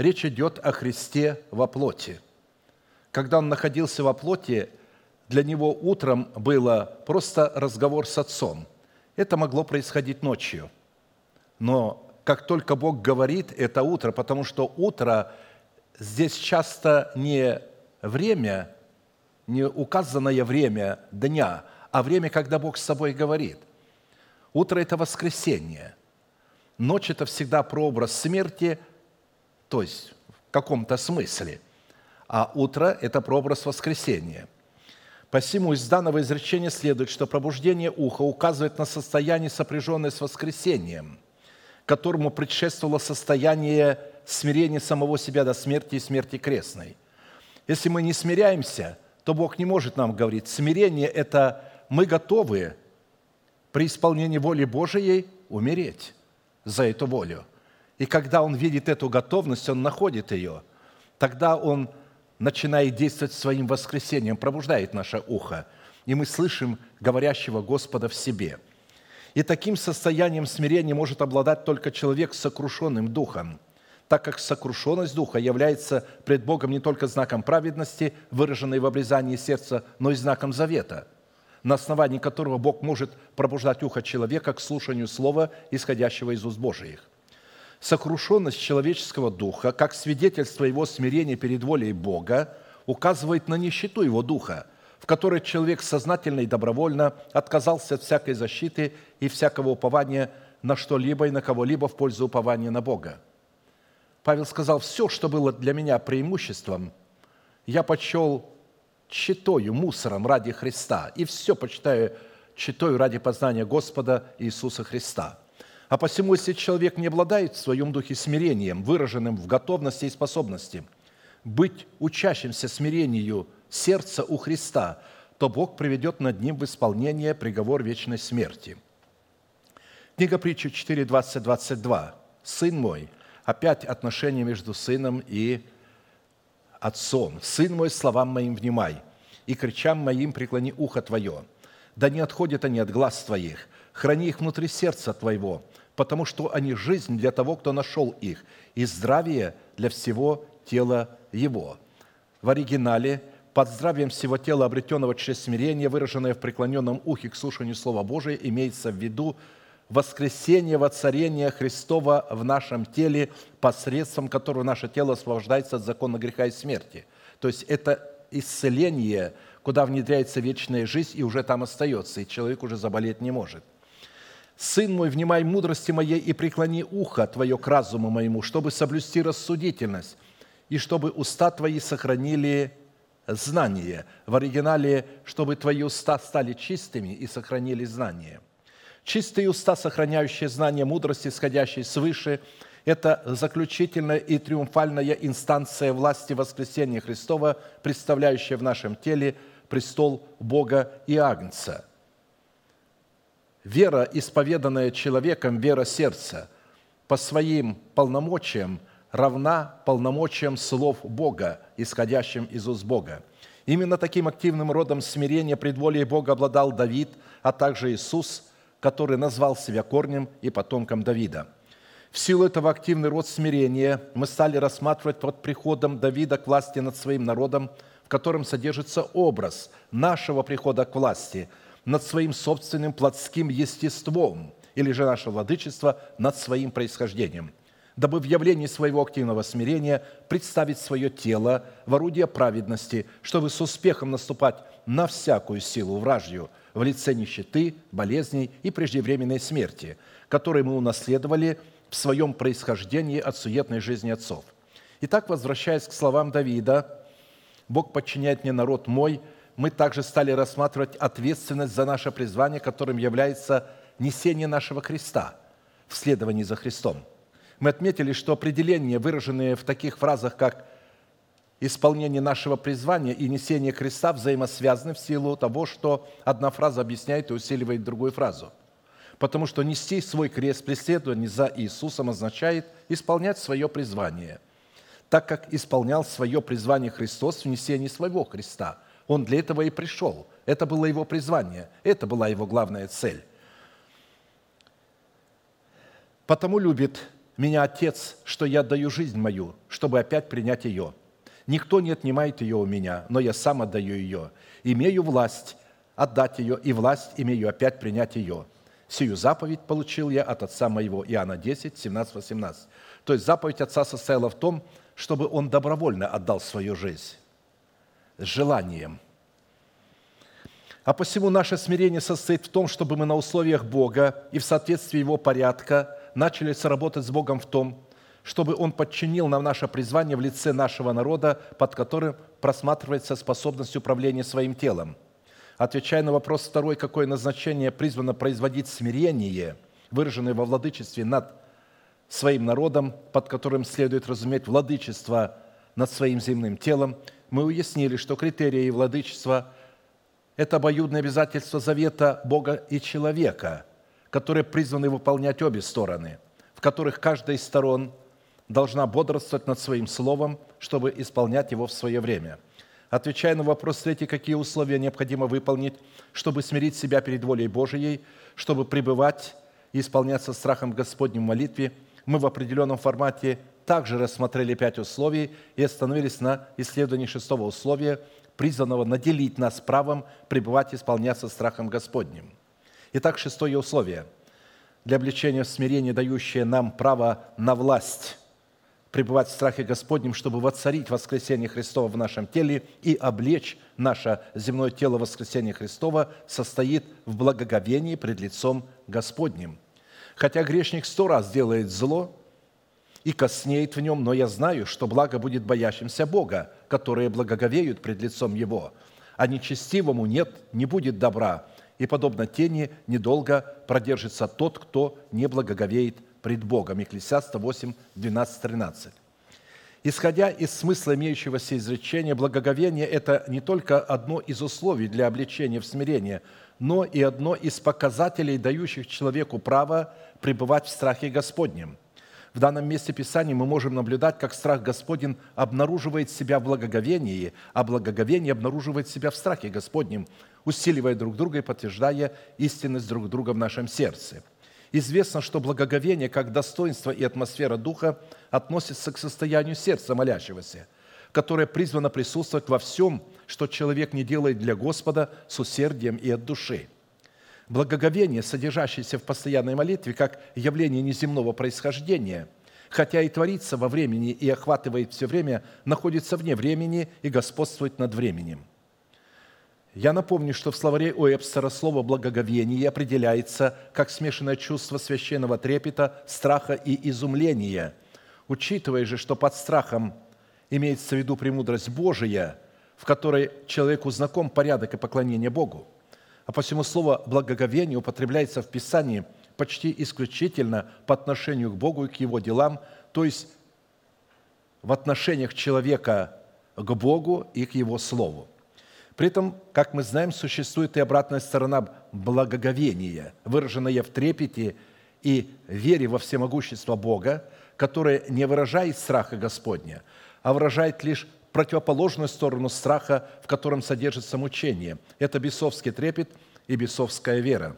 Речь идет о Христе во плоти. Когда Он находился во плоти, для Него утром было просто разговор с Отцом. Это могло происходить ночью. Но как только Бог говорит, это утро, потому что утро здесь часто не время, не указанное время дня, а время, когда Бог с собой говорит. Утро – это воскресенье. Ночь – это всегда прообраз смерти, то есть в каком-то смысле. А утро – это прообраз воскресения. Посему из данного изречения следует, что пробуждение уха указывает на состояние, сопряженное с воскресением, которому предшествовало состояние смирение самого себя до смерти и смерти крестной. Если мы не смиряемся, то Бог не может нам говорить. Смирение – это мы готовы при исполнении воли Божией умереть за эту волю. И когда Он видит эту готовность, Он находит ее, тогда Он начинает действовать своим воскресением, пробуждает наше ухо, и мы слышим говорящего Господа в себе. И таким состоянием смирения может обладать только человек с сокрушенным духом – так как сокрушенность духа является пред Богом не только знаком праведности, выраженной в обрезании сердца, но и знаком завета, на основании которого Бог может пробуждать ухо человека к слушанию слова, исходящего из уст Божиих. Сокрушенность человеческого духа, как свидетельство его смирения перед волей Бога, указывает на нищету его духа, в которой человек сознательно и добровольно отказался от всякой защиты и всякого упования на что-либо и на кого-либо в пользу упования на Бога – Павел сказал, все, что было для меня преимуществом, я почел читою, мусором ради Христа, и все почитаю читою ради познания Господа Иисуса Христа. А посему, если человек не обладает в своем духе смирением, выраженным в готовности и способности быть учащимся смирению сердца у Христа, то Бог приведет над ним в исполнение приговор вечной смерти. Книга притчи 4, 20, 22. «Сын мой, опять отношения между сыном и отцом. «Сын мой, словам моим внимай, и кричам моим преклони ухо твое. Да не отходят они от глаз твоих, храни их внутри сердца твоего, потому что они жизнь для того, кто нашел их, и здравие для всего тела его». В оригинале под здравием всего тела, обретенного через смирение, выраженное в преклоненном ухе к слушанию Слова Божия, имеется в виду воскресение, воцарение Христова в нашем теле, посредством которого наше тело освобождается от закона греха и смерти. То есть это исцеление, куда внедряется вечная жизнь и уже там остается, и человек уже заболеть не может. «Сын мой, внимай мудрости моей и преклони ухо твое к разуму моему, чтобы соблюсти рассудительность, и чтобы уста твои сохранили знание». В оригинале, чтобы твои уста стали чистыми и сохранили знание – Чистые уста, сохраняющие знания мудрости, исходящие свыше, это заключительная и триумфальная инстанция власти воскресения Христова, представляющая в нашем теле престол Бога и Агнца. Вера, исповеданная человеком, вера сердца, по своим полномочиям равна полномочиям слов Бога, исходящим из уст Бога. Именно таким активным родом смирения предволия Бога обладал Давид, а также Иисус – который назвал себя корнем и потомком Давида. В силу этого активный род смирения мы стали рассматривать под приходом Давида к власти над своим народом, в котором содержится образ нашего прихода к власти над своим собственным плотским естеством или же наше владычество над своим происхождением, дабы в явлении своего активного смирения представить свое тело в орудие праведности, чтобы с успехом наступать на всякую силу вражью – в лице нищеты, болезней и преждевременной смерти, которые мы унаследовали в своем происхождении от суетной жизни отцов. Итак, возвращаясь к словам Давида, «Бог подчиняет мне народ мой», мы также стали рассматривать ответственность за наше призвание, которым является несение нашего креста в следовании за Христом. Мы отметили, что определения, выраженные в таких фразах, как исполнение нашего призвания и несение креста взаимосвязаны в силу того, что одна фраза объясняет и усиливает другую фразу. Потому что нести свой крест преследование за Иисусом означает исполнять свое призвание, так как исполнял свое призвание Христос в несении своего креста. Он для этого и пришел. Это было его призвание, это была его главная цель. «Потому любит меня Отец, что я даю жизнь мою, чтобы опять принять ее. Никто не отнимает ее у меня, но я сам отдаю ее. Имею власть отдать ее, и власть имею опять принять ее. Сию заповедь получил я от Отца моего». Иоанна 10, 17, 18. То есть заповедь Отца состояла в том, чтобы Он добровольно отдал свою жизнь желанием. А посему наше смирение состоит в том, чтобы мы на условиях Бога и в соответствии Его порядка начали сработать с Богом в том, чтобы Он подчинил нам наше призвание в лице нашего народа, под которым просматривается способность управления своим телом. Отвечая на вопрос второй, какое назначение призвано производить смирение, выраженное во владычестве над своим народом, под которым следует разуметь владычество над своим земным телом, мы уяснили, что критерии владычества – это обоюдное обязательство завета Бога и человека, которые призваны выполнять обе стороны, в которых каждая из сторон должна бодрствовать над своим словом, чтобы исполнять его в свое время. Отвечая на вопрос третий, какие условия необходимо выполнить, чтобы смирить себя перед волей Божией, чтобы пребывать и исполняться страхом Господним в молитве, мы в определенном формате также рассмотрели пять условий и остановились на исследовании шестого условия, призванного наделить нас правом пребывать и исполняться страхом Господним. Итак, шестое условие для обличения в смирении, дающее нам право на власть пребывать в страхе Господнем, чтобы воцарить воскресение Христова в нашем теле и облечь наше земное тело воскресения Христова, состоит в благоговении пред лицом Господним. Хотя грешник сто раз делает зло и коснеет в нем, но я знаю, что благо будет боящимся Бога, которые благоговеют пред лицом Его, а нечестивому нет, не будет добра, и, подобно тени, недолго продержится тот, кто не благоговеет пред Богом. Екклесиаста 8, 12, 13. Исходя из смысла имеющегося изречения, благоговение – это не только одно из условий для обличения в смирение, но и одно из показателей, дающих человеку право пребывать в страхе Господнем. В данном месте Писания мы можем наблюдать, как страх Господень обнаруживает себя в благоговении, а благоговение обнаруживает себя в страхе Господнем, усиливая друг друга и подтверждая истинность друг друга в нашем сердце – Известно, что благоговение, как достоинство и атмосфера духа, относится к состоянию сердца молящегося, которое призвано присутствовать во всем, что человек не делает для Господа с усердием и от души. Благоговение, содержащееся в постоянной молитве, как явление неземного происхождения, хотя и творится во времени и охватывает все время, находится вне времени и господствует над временем. Я напомню, что в словаре Уэбстера слово «благоговение» определяется как смешанное чувство священного трепета, страха и изумления. Учитывая же, что под страхом имеется в виду премудрость Божия, в которой человеку знаком порядок и поклонение Богу. А посему слово «благоговение» употребляется в Писании почти исключительно по отношению к Богу и к Его делам, то есть в отношениях человека к Богу и к Его Слову. При этом, как мы знаем, существует и обратная сторона благоговения, выраженная в трепете и вере во всемогущество Бога, которое не выражает страха Господня, а выражает лишь противоположную сторону страха, в котором содержится мучение. Это бесовский трепет и бесовская вера.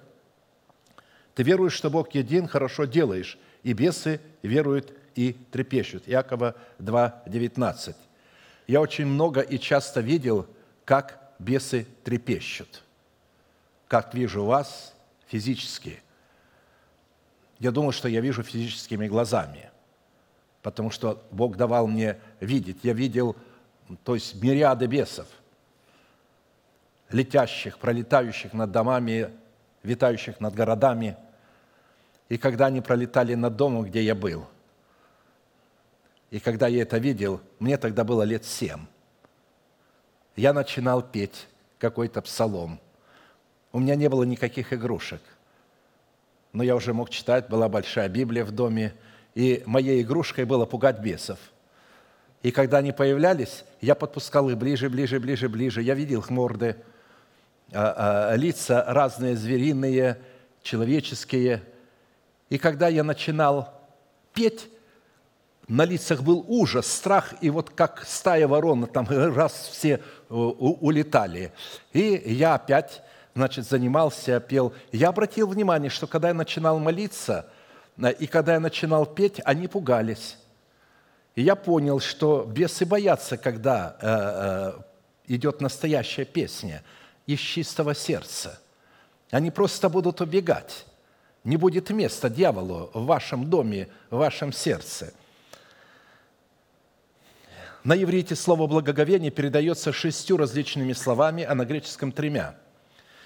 Ты веруешь, что Бог един, хорошо делаешь, и бесы веруют и трепещут. Иакова 2, 19. Я очень много и часто видел, как бесы трепещут. Как вижу вас физически. Я думал, что я вижу физическими глазами, потому что Бог давал мне видеть. Я видел, то есть мириады бесов, летящих, пролетающих над домами, витающих над городами. И когда они пролетали над домом, где я был, И когда я это видел, мне тогда было лет семь. Я начинал петь какой-то псалом. У меня не было никаких игрушек. Но я уже мог читать, была большая Библия в доме, и моей игрушкой было пугать бесов. И когда они появлялись, я подпускал их ближе, ближе, ближе, ближе. Я видел их морды, а, а, лица разные, звериные, человеческие. И когда я начинал петь, на лицах был ужас, страх, и вот как стая ворон, там раз все э, улетали. И я опять, значит, занимался, пел. Я обратил внимание, что когда я начинал молиться, э, и когда я начинал петь, они пугались. И я понял, что бесы боятся, когда э, идет настоящая песня из чистого сердца. Они просто будут убегать. Не будет места дьяволу в вашем доме, в вашем сердце – на иврите слово «благоговение» передается шестью различными словами, а на греческом – тремя.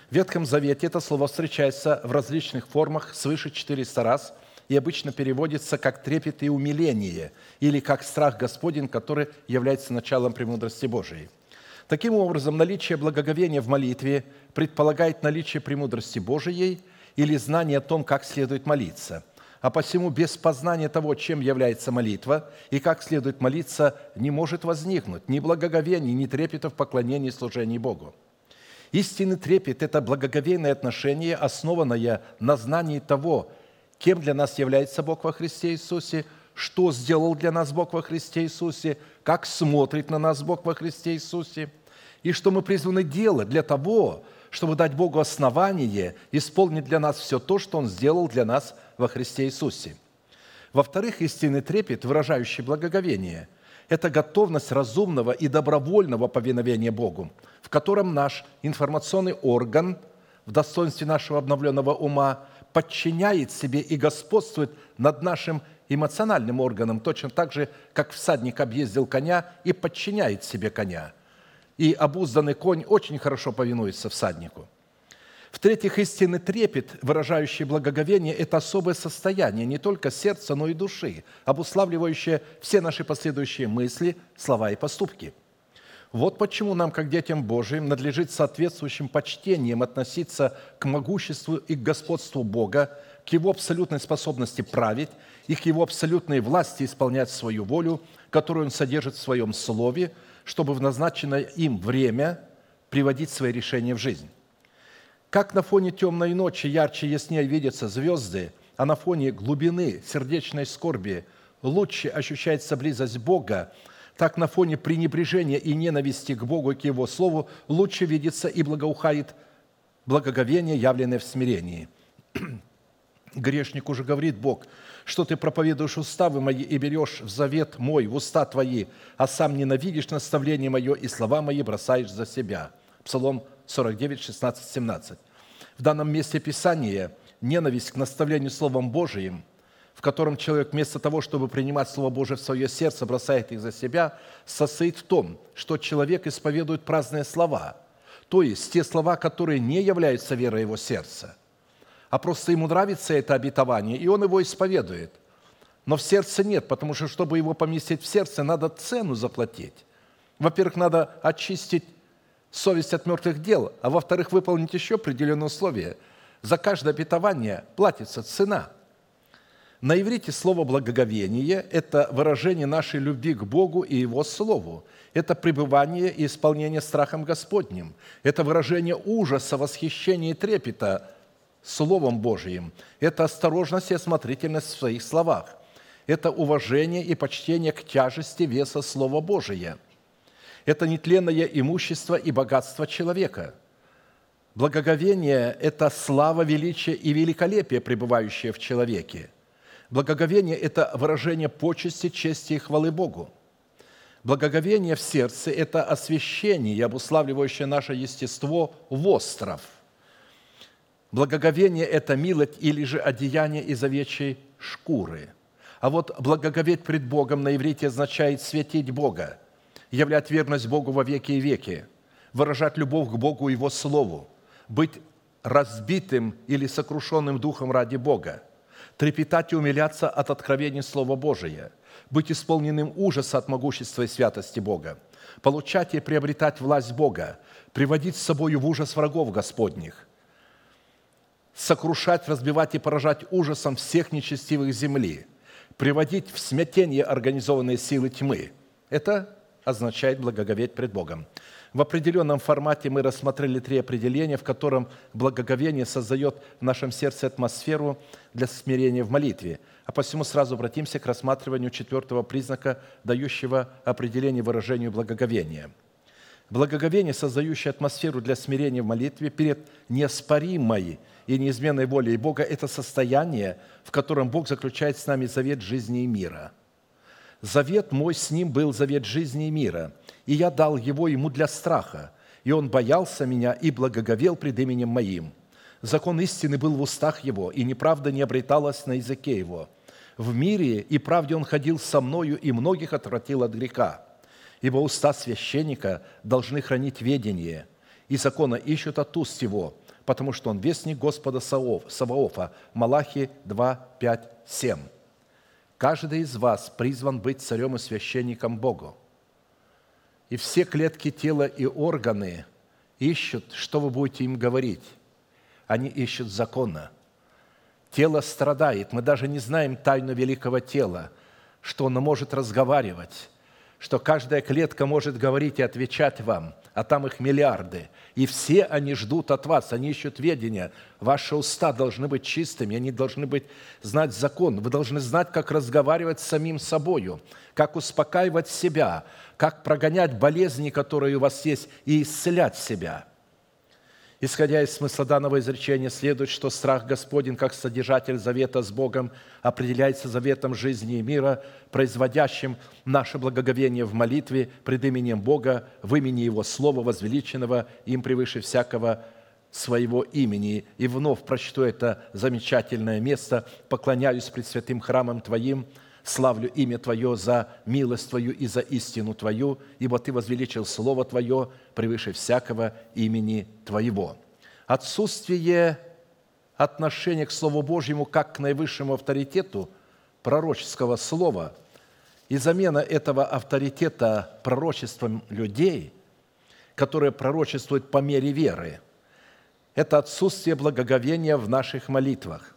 В Ветхом Завете это слово встречается в различных формах свыше 400 раз и обычно переводится как «трепет и умиление» или как «страх Господень», который является началом премудрости Божией. Таким образом, наличие благоговения в молитве предполагает наличие премудрости Божией или знание о том, как следует молиться – а посему без познания того, чем является молитва и как следует молиться, не может возникнуть ни благоговения, ни трепета в поклонении и служении Богу. Истинный трепет – это благоговейное отношение, основанное на знании того, кем для нас является Бог во Христе Иисусе, что сделал для нас Бог во Христе Иисусе, как смотрит на нас Бог во Христе Иисусе, и что мы призваны делать для того, чтобы дать Богу основание исполнить для нас все то, что Он сделал для нас во Христе Иисусе. Во-вторых, истинный трепет, выражающий благоговение, это готовность разумного и добровольного повиновения Богу, в котором наш информационный орган в достоинстве нашего обновленного ума подчиняет себе и господствует над нашим эмоциональным органом, точно так же, как всадник объездил коня и подчиняет себе коня. И обузданный конь очень хорошо повинуется всаднику – в-третьих, истинный трепет, выражающий благоговение, это особое состояние не только сердца, но и души, обуславливающее все наши последующие мысли, слова и поступки. Вот почему нам, как детям Божиим, надлежит соответствующим почтением относиться к могуществу и к господству Бога, к Его абсолютной способности править и к Его абсолютной власти исполнять свою волю, которую Он содержит в Своем Слове, чтобы в назначенное им время приводить свои решения в жизнь. Как на фоне темной ночи ярче и яснее видятся звезды, а на фоне глубины сердечной скорби лучше ощущается близость Бога, так на фоне пренебрежения и ненависти к Богу и к Его Слову лучше видится и благоухает благоговение, явленное в смирении. Грешник уже говорит Бог, что ты проповедуешь уставы мои и берешь в завет мой в уста твои, а сам ненавидишь наставление мое и слова мои бросаешь за себя. Псалом 49, 16, 17. В данном месте Писания ненависть к наставлению Словом Божиим, в котором человек вместо того, чтобы принимать Слово Божие в свое сердце, бросает их за себя, состоит в том, что человек исповедует праздные слова, то есть те слова, которые не являются верой его сердца, а просто ему нравится это обетование, и он его исповедует. Но в сердце нет, потому что, чтобы его поместить в сердце, надо цену заплатить. Во-первых, надо очистить совесть от мертвых дел, а во-вторых, выполнить еще определенные условия. За каждое обетование платится цена. На иврите слово «благоговение» – это выражение нашей любви к Богу и Его Слову. Это пребывание и исполнение страхом Господним. Это выражение ужаса, восхищения и трепета Словом Божиим. Это осторожность и осмотрительность в своих словах. Это уважение и почтение к тяжести веса Слова Божия – это нетленное имущество и богатство человека. Благоговение – это слава, величие и великолепие, пребывающее в человеке. Благоговение – это выражение почести, чести и хвалы Богу. Благоговение в сердце – это освящение, обуславливающее наше естество в остров. Благоговение – это милость или же одеяние из овечьей шкуры. А вот благоговеть пред Богом на иврите означает светить Бога – являть верность Богу во веки и веки, выражать любовь к Богу и Его Слову, быть разбитым или сокрушенным духом ради Бога, трепетать и умиляться от откровений Слова Божия, быть исполненным ужаса от могущества и святости Бога, получать и приобретать власть Бога, приводить с собой в ужас врагов Господних, сокрушать, разбивать и поражать ужасом всех нечестивых земли, приводить в смятение организованные силы тьмы. Это означает благоговеть пред Богом. В определенном формате мы рассмотрели три определения, в котором благоговение создает в нашем сердце атмосферу для смирения в молитве. А посему сразу обратимся к рассматриванию четвертого признака, дающего определение выражению благоговения. Благоговение, создающее атмосферу для смирения в молитве перед неоспоримой и неизменной волей Бога, это состояние, в котором Бог заключает с нами завет жизни и мира. Завет мой с ним был завет жизни и мира – и я дал его ему для страха, и он боялся меня и благоговел пред именем моим. Закон истины был в устах его, и неправда не обреталась на языке его. В мире и правде он ходил со мною, и многих отвратил от греха. Ибо уста священника должны хранить ведение, и закона ищут от уст его, потому что он вестник Господа Саваофа. Малахи 2, 5, 7. Каждый из вас призван быть царем и священником Богу. И все клетки тела и органы ищут, что вы будете им говорить. Они ищут закона. Тело страдает. Мы даже не знаем тайну великого тела, что оно может разговаривать, что каждая клетка может говорить и отвечать вам, а там их миллиарды. И все они ждут от вас, они ищут ведения. Ваши уста должны быть чистыми, они должны быть, знать закон. Вы должны знать, как разговаривать с самим собою, как успокаивать себя, как прогонять болезни, которые у вас есть, и исцелять себя. Исходя из смысла данного изречения, следует, что страх Господень, как содержатель завета с Богом, определяется заветом жизни и мира, производящим наше благоговение в молитве пред именем Бога, в имени Его Слова, возвеличенного им превыше всякого своего имени. И вновь прочту это замечательное место. «Поклоняюсь пред святым храмом Твоим, славлю имя Твое за милость Твою и за истину Твою, ибо Ты возвеличил Слово Твое превыше всякого имени Твоего». Отсутствие отношения к Слову Божьему как к наивысшему авторитету пророческого слова и замена этого авторитета пророчеством людей, которые пророчествуют по мере веры, это отсутствие благоговения в наших молитвах.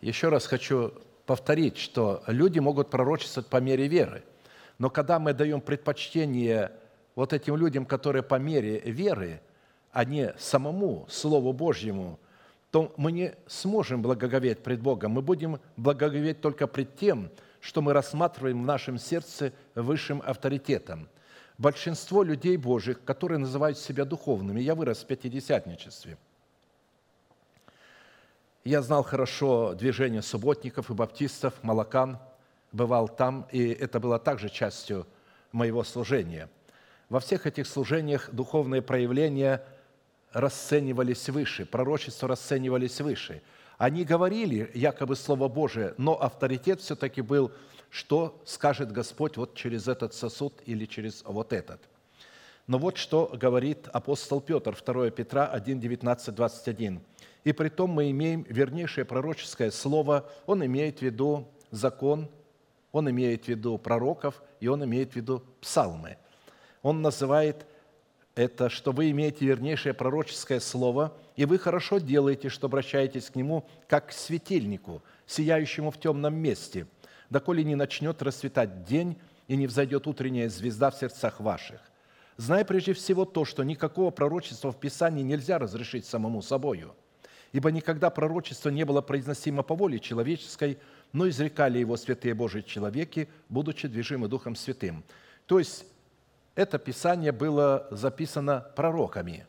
Еще раз хочу повторить, что люди могут пророчествовать по мере веры. Но когда мы даем предпочтение вот этим людям, которые по мере веры, а не самому Слову Божьему, то мы не сможем благоговеть пред Богом. Мы будем благоговеть только пред тем, что мы рассматриваем в нашем сердце высшим авторитетом. Большинство людей Божьих, которые называют себя духовными, я вырос в пятидесятничестве – я знал хорошо движение субботников и баптистов, молокан, бывал там, и это было также частью моего служения. Во всех этих служениях духовные проявления расценивались выше, пророчества расценивались выше. Они говорили якобы Слово Божие, но авторитет все-таки был, что скажет Господь вот через этот сосуд или через вот этот. Но вот что говорит апостол Петр, 2 Петра 1, 19, 21 и при том мы имеем вернейшее пророческое слово, он имеет в виду закон, он имеет в виду пророков, и он имеет в виду псалмы. Он называет это, что вы имеете вернейшее пророческое слово, и вы хорошо делаете, что обращаетесь к нему, как к светильнику, сияющему в темном месте, доколе не начнет расцветать день и не взойдет утренняя звезда в сердцах ваших. Зная прежде всего то, что никакого пророчества в Писании нельзя разрешить самому собою – Ибо никогда пророчество не было произносимо по воле человеческой, но изрекали его святые Божьи человеки, будучи движимы Духом Святым. То есть это Писание было записано пророками.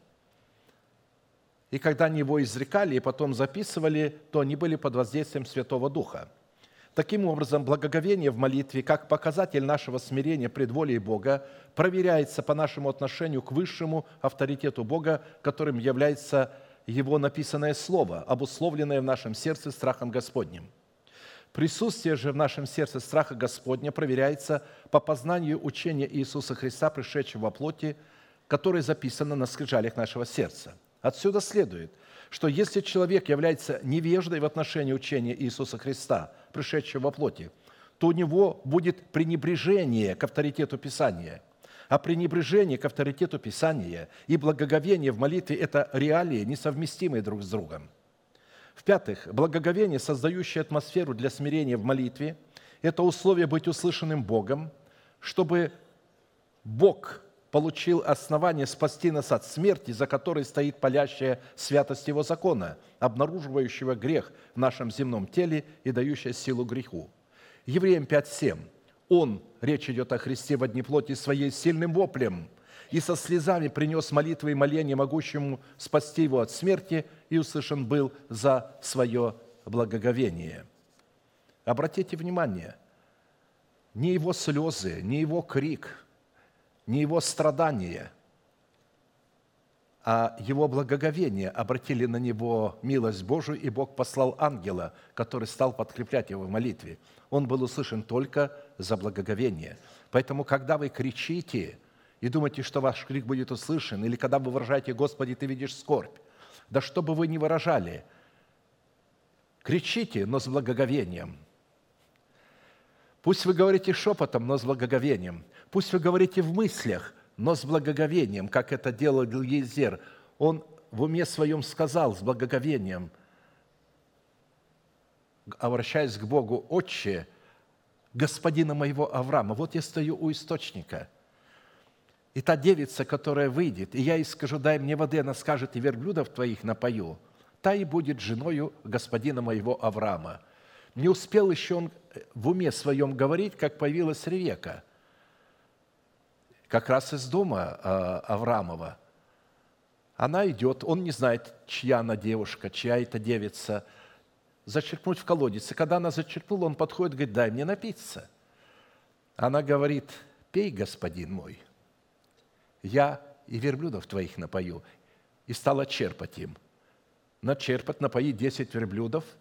И когда они его изрекали и потом записывали, то они были под воздействием Святого Духа. Таким образом, благоговение в молитве, как показатель нашего смирения пред волей Бога, проверяется по нашему отношению к высшему авторитету Бога, которым является его написанное Слово, обусловленное в нашем сердце страхом Господним. Присутствие же в нашем сердце страха Господня проверяется по познанию учения Иисуса Христа, пришедшего во плоти, которое записано на скрижалях нашего сердца. Отсюда следует, что если человек является невеждой в отношении учения Иисуса Христа, пришедшего во плоти, то у него будет пренебрежение к авторитету Писания. А пренебрежение к авторитету Писания и благоговение в молитве – это реалии, несовместимые друг с другом. В-пятых, благоговение, создающее атмосферу для смирения в молитве, это условие быть услышанным Богом, чтобы Бог получил основание спасти нас от смерти, за которой стоит палящая святость Его закона, обнаруживающего грех в нашем земном теле и дающая силу греху. Евреям 5.7. Он, речь идет о Христе в одни плоти своей сильным воплем, и со слезами принес молитвы и моления могущему спасти его от смерти, и услышан был за свое благоговение. Обратите внимание, не его слезы, не его крик, не его страдания, а его благоговение обратили на него милость Божию, и Бог послал ангела, который стал подкреплять его в молитве. Он был услышан только за благоговение. Поэтому, когда вы кричите и думаете, что ваш крик будет услышан, или когда вы выражаете «Господи, Ты видишь скорбь», да что бы вы ни выражали, кричите, но с благоговением – Пусть вы говорите шепотом, но с благоговением. Пусть вы говорите в мыслях, но с благоговением, как это делал Гильезер. Он в уме своем сказал с благоговением, обращаясь к Богу, «Отче, господина моего Авраама, вот я стою у источника, и та девица, которая выйдет, и я ей скажу, дай мне воды, она скажет, и верблюдов твоих напою, та и будет женою господина моего Авраама». Не успел еще он в уме своем говорить, как появилась Ревека, как раз из дома а, Авраамова. Она идет, он не знает, чья она девушка, чья это девица, зачерпнуть в колодец. И когда она зачерпнула, он подходит, говорит, дай мне напиться. Она говорит, пей, господин мой, я и верблюдов твоих напою. И стала черпать им. Начерпать, напоить десять верблюдов –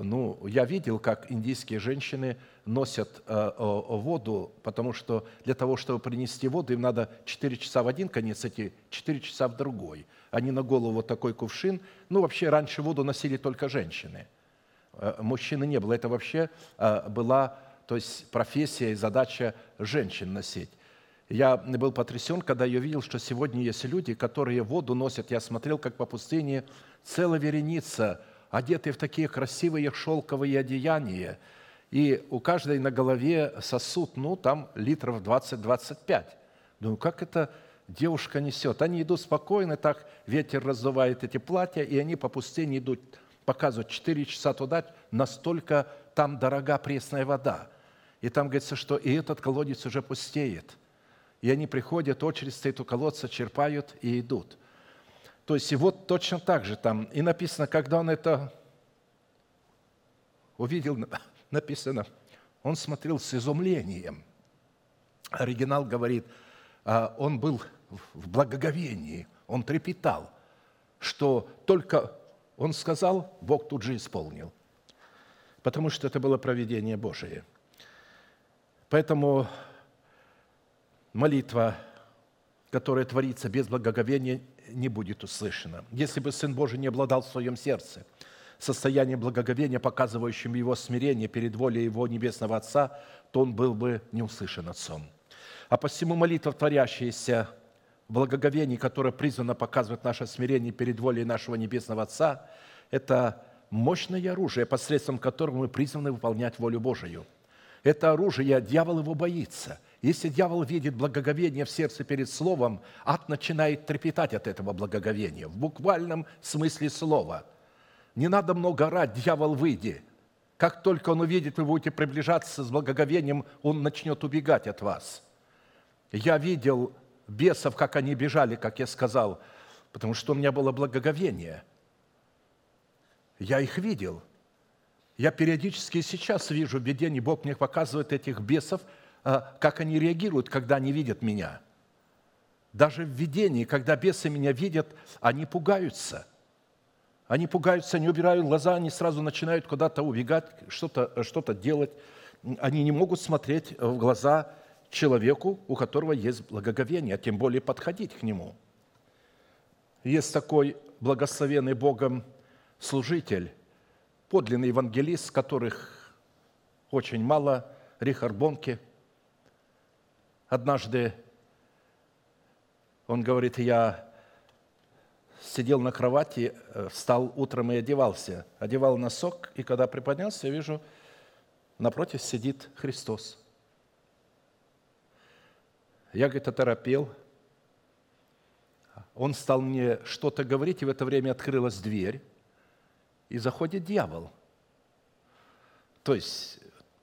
ну, я видел, как индийские женщины носят э, воду, потому что для того, чтобы принести воду, им надо 4 часа в один конец идти, 4 часа в другой. Они на голову вот такой кувшин. Ну, вообще, раньше воду носили только женщины. Э, мужчины не было. Это вообще э, была то есть профессия и задача женщин носить. Я был потрясен, когда я видел, что сегодня есть люди, которые воду носят. Я смотрел, как по пустыне целая вереница – одеты в такие красивые шелковые одеяния, и у каждой на голове сосуд, ну, там литров 20-25. Думаю, как это девушка несет? Они идут спокойно, так ветер раздувает эти платья, и они по пустыне идут, показывают 4 часа туда, настолько там дорога пресная вода. И там говорится, что и этот колодец уже пустеет. И они приходят, очередь стоит у колодца, черпают и идут – то есть и вот точно так же там, и написано, когда он это увидел, написано, он смотрел с изумлением. Оригинал говорит, а, он был в благоговении, он трепетал, что только он сказал, Бог тут же исполнил, потому что это было проведение Божие. Поэтому молитва, которая творится без благоговения, не будет услышано. Если бы Сын Божий не обладал в своем сердце состоянием благоговения, показывающим его смирение перед волей его Небесного Отца, то он был бы не услышан Отцом. А посему молитва, творящаяся благоговении, которая призвана показывать наше смирение перед волей нашего Небесного Отца, это мощное оружие, посредством которого мы призваны выполнять волю Божию. Это оружие, дьявол его боится – если дьявол видит благоговение в сердце перед Словом, ад начинает трепетать от этого благоговения, в буквальном смысле слова. Не надо много орать, дьявол, выйди. Как только он увидит, вы будете приближаться с благоговением, он начнет убегать от вас. Я видел бесов, как они бежали, как я сказал, потому что у меня было благоговение. Я их видел. Я периодически сейчас вижу видение, Бог мне показывает этих бесов – а, как они реагируют, когда они видят меня. Даже в видении, когда бесы меня видят, они пугаются. Они пугаются, они убирают глаза, они сразу начинают куда-то убегать, что-то что делать. Они не могут смотреть в глаза человеку, у которого есть благоговение, а тем более подходить к нему. Есть такой благословенный Богом служитель, подлинный евангелист, которых очень мало – Рихард Бонке. Однажды он говорит, я сидел на кровати, э, встал утром и одевался. Одевал носок, и когда приподнялся, я вижу, напротив сидит Христос. Я, говорит, оторопел. Он стал мне что-то говорить, и в это время открылась дверь, и заходит дьявол. То есть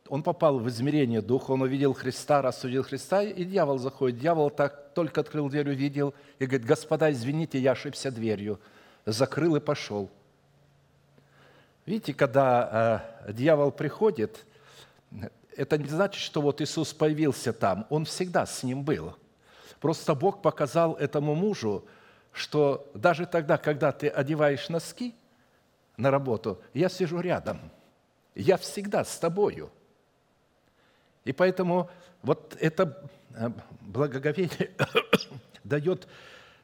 он попал в измерение духа, он увидел Христа, увидел Христа, и дьявол заходит. Дьявол так только открыл дверь, увидел, и говорит, господа, извините, я ошибся дверью. Закрыл и пошел. Видите, когда э, дьявол приходит, это не значит, что вот Иисус появился там, Он всегда с ним был. Просто Бог показал этому мужу, что даже тогда, когда ты одеваешь носки на работу, я сижу рядом, я всегда с тобою. И поэтому вот это э, благоговение дает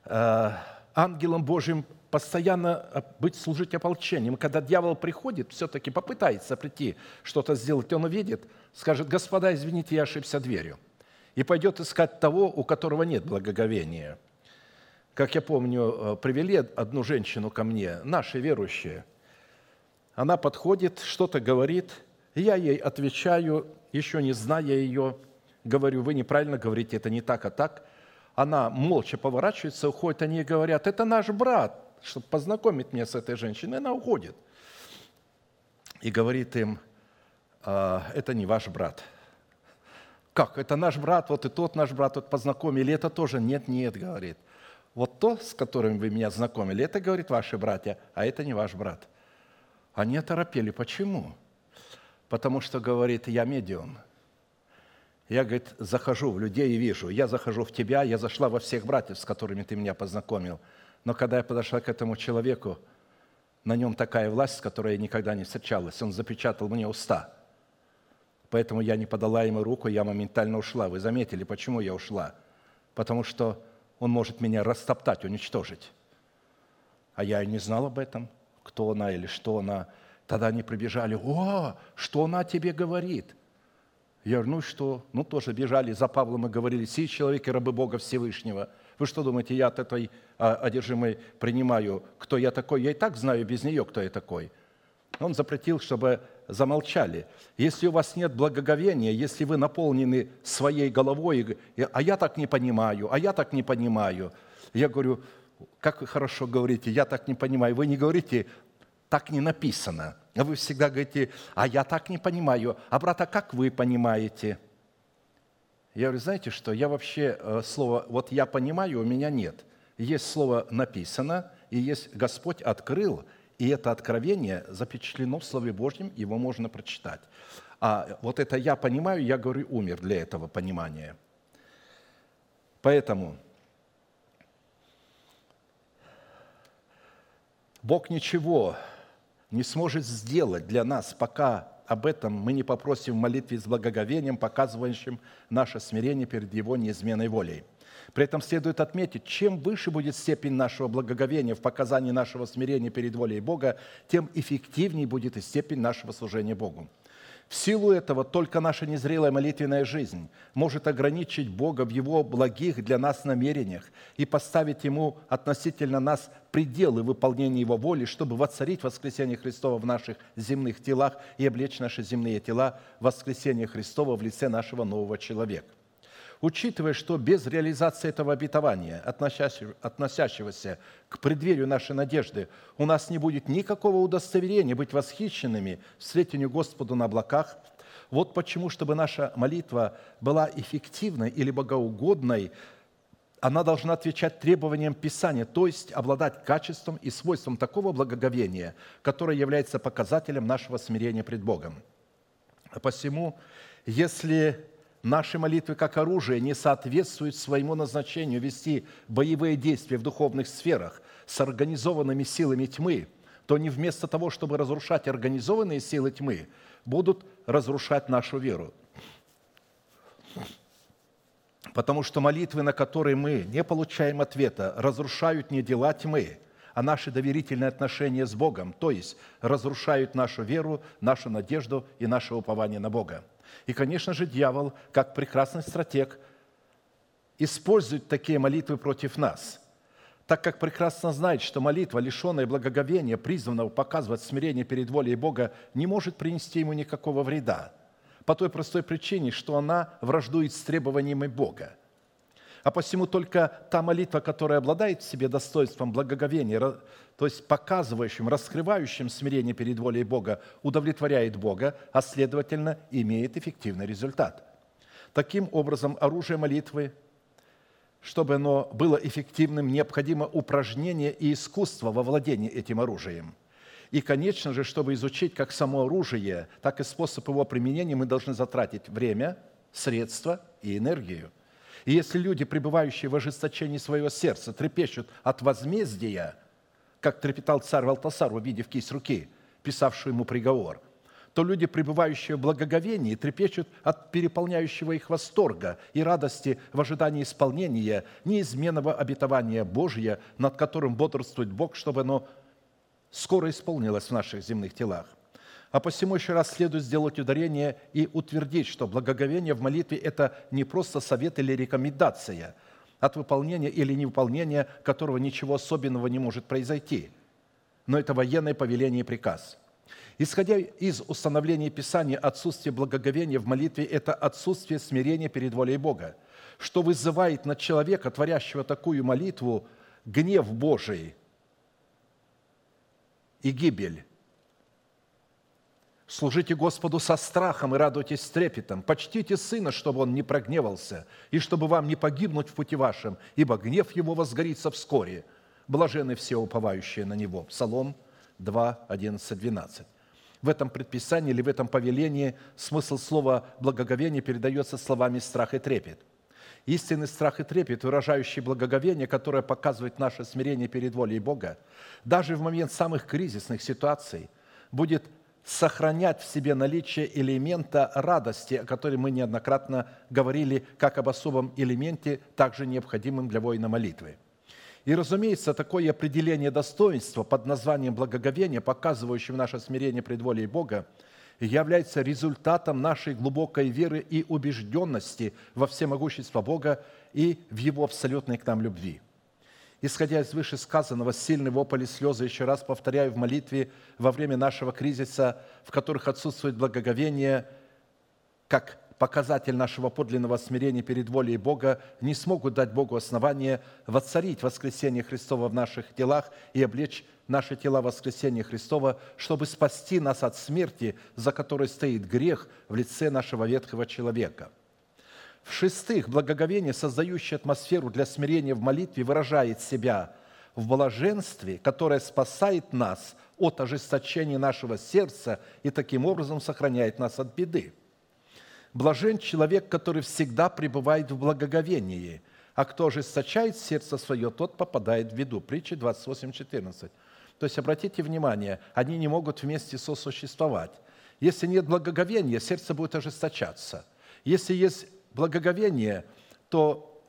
э, ангелам Божьим постоянно э, быть, служить ополчением. Когда дьявол приходит, все-таки попытается прийти, что-то сделать, он увидит, скажет, господа, извините, я ошибся дверью. И пойдет искать того, у которого нет благоговения. Как я помню, привели одну женщину ко мне, наши верующие. Она подходит, что-то говорит, я ей отвечаю, еще не зная ее, говорю, вы неправильно говорите, это не так, а так. Она молча поворачивается, уходит, они говорят, это наш брат, чтобы познакомить меня с этой женщиной. Она уходит. И говорит им, «А, это не ваш брат. Как? Это наш брат, вот и тот наш брат, вот познакомили, это тоже? Нет, нет, говорит. Вот то, с которым вы меня знакомили, это, говорит, ваши братья, а это не ваш брат. Они оторопели. Почему? потому что, говорит, я медиум. Я, говорит, захожу в людей и вижу. Я захожу в тебя, я зашла во всех братьев, с которыми ты меня познакомил. Но когда я подошла к этому человеку, на нем такая власть, с которой я никогда не встречалась. Он запечатал мне уста. Поэтому я не подала ему руку, я моментально ушла. Вы заметили, почему я ушла? Потому что он может меня растоптать, уничтожить. А я и не знал об этом, кто она или что она. Тогда они прибежали, о, что она тебе говорит? Я говорю, ну что? Ну, тоже бежали за Павлом и говорили, сей человек и рабы Бога Всевышнего. Вы что думаете, я от этой а, одержимой принимаю, кто я такой? Я и так знаю без нее, кто я такой. Он запретил, чтобы замолчали. Если у вас нет благоговения, если вы наполнены своей головой, а я так не понимаю, а я так не понимаю. Я говорю, как вы хорошо говорите, я так не понимаю. Вы не говорите, так не написано. Вы всегда говорите, а я так не понимаю. А брата, как вы понимаете? Я говорю, знаете что, я вообще э, слово «вот я понимаю» у меня нет. Есть слово «написано», и есть «Господь открыл», и это откровение запечатлено в Слове Божьем, его можно прочитать. А вот это «я понимаю», я говорю, умер для этого понимания. Поэтому Бог ничего не сможет сделать для нас, пока об этом мы не попросим в молитве с благоговением, показывающим наше смирение перед Его неизменной волей. При этом следует отметить, чем выше будет степень нашего благоговения в показании нашего смирения перед волей Бога, тем эффективнее будет и степень нашего служения Богу. В силу этого только наша незрелая молитвенная жизнь может ограничить Бога в Его благих для нас намерениях и поставить Ему относительно нас пределы выполнения Его воли, чтобы воцарить воскресение Христова в наших земных телах и облечь наши земные тела в воскресение Христова в лице нашего нового человека. Учитывая, что без реализации этого обетования, относящегося к преддверию нашей надежды, у нас не будет никакого удостоверения быть восхищенными встретению Господу на облаках, вот почему, чтобы наша молитва была эффективной или богоугодной, она должна отвечать требованиям Писания, то есть обладать качеством и свойством такого благоговения, которое является показателем нашего смирения пред Богом. Посему, если наши молитвы как оружие не соответствуют своему назначению вести боевые действия в духовных сферах с организованными силами тьмы, то не вместо того, чтобы разрушать организованные силы тьмы, будут разрушать нашу веру. Потому что молитвы, на которые мы не получаем ответа, разрушают не дела тьмы, а наши доверительные отношения с Богом, то есть разрушают нашу веру, нашу надежду и наше упование на Бога. И, конечно же, дьявол, как прекрасный стратег, использует такие молитвы против нас, так как прекрасно знает, что молитва, лишенная благоговения, призванного показывать смирение перед волей Бога, не может принести ему никакого вреда, по той простой причине, что она враждует с требованиями Бога. А посему только та молитва, которая обладает в себе достоинством благоговения, то есть показывающим, раскрывающим смирение перед волей Бога, удовлетворяет Бога, а следовательно имеет эффективный результат. Таким образом, оружие молитвы чтобы оно было эффективным, необходимо упражнение и искусство во владении этим оружием. И, конечно же, чтобы изучить как само оружие, так и способ его применения, мы должны затратить время, средства и энергию. И если люди, пребывающие в ожесточении своего сердца, трепещут от возмездия, как трепетал царь Валтасар, увидев кисть руки, писавшую ему приговор – то люди, пребывающие в благоговении, трепещут от переполняющего их восторга и радости в ожидании исполнения неизменного обетования Божия, над которым бодрствует Бог, чтобы оно скоро исполнилось в наших земных телах. А посему еще раз следует сделать ударение и утвердить, что благоговение в молитве – это не просто совет или рекомендация, от выполнения или невыполнения которого ничего особенного не может произойти, но это военное повеление и приказ – Исходя из установления Писания, отсутствие благоговения в молитве – это отсутствие смирения перед волей Бога, что вызывает на человека, творящего такую молитву, гнев Божий и гибель. Служите Господу со страхом и радуйтесь с трепетом. Почтите Сына, чтобы Он не прогневался, и чтобы вам не погибнуть в пути вашем, ибо гнев Его возгорится вскоре. Блажены все уповающие на Него. Псалом 2, 11, 12. В этом предписании или в этом повелении смысл слова «благоговение» передается словами «страх и трепет». Истинный страх и трепет, выражающий благоговение, которое показывает наше смирение перед волей Бога, даже в момент самых кризисных ситуаций, будет сохранять в себе наличие элемента радости, о которой мы неоднократно говорили, как об особом элементе, также необходимым для воина молитвы. И, разумеется, такое определение достоинства под названием благоговение, показывающее наше смирение пред волей Бога, является результатом нашей глубокой веры и убежденности во всемогущество Бога и в Его абсолютной к нам любви. Исходя из вышесказанного, сильный вопль и слезы, еще раз повторяю, в молитве во время нашего кризиса, в которых отсутствует благоговение, как показатель нашего подлинного смирения перед волей Бога, не смогут дать Богу основание воцарить воскресение Христова в наших телах и облечь наши тела в воскресение Христова, чтобы спасти нас от смерти, за которой стоит грех в лице нашего ветхого человека. В-шестых, благоговение, создающее атмосферу для смирения в молитве, выражает себя в блаженстве, которое спасает нас от ожесточения нашего сердца и таким образом сохраняет нас от беды. Блажен человек, который всегда пребывает в благоговении, а кто ожесточает сердце свое, тот попадает в беду. Притча 28, 14. То есть, обратите внимание, они не могут вместе сосуществовать. Если нет благоговения, сердце будет ожесточаться. Если есть благоговение, то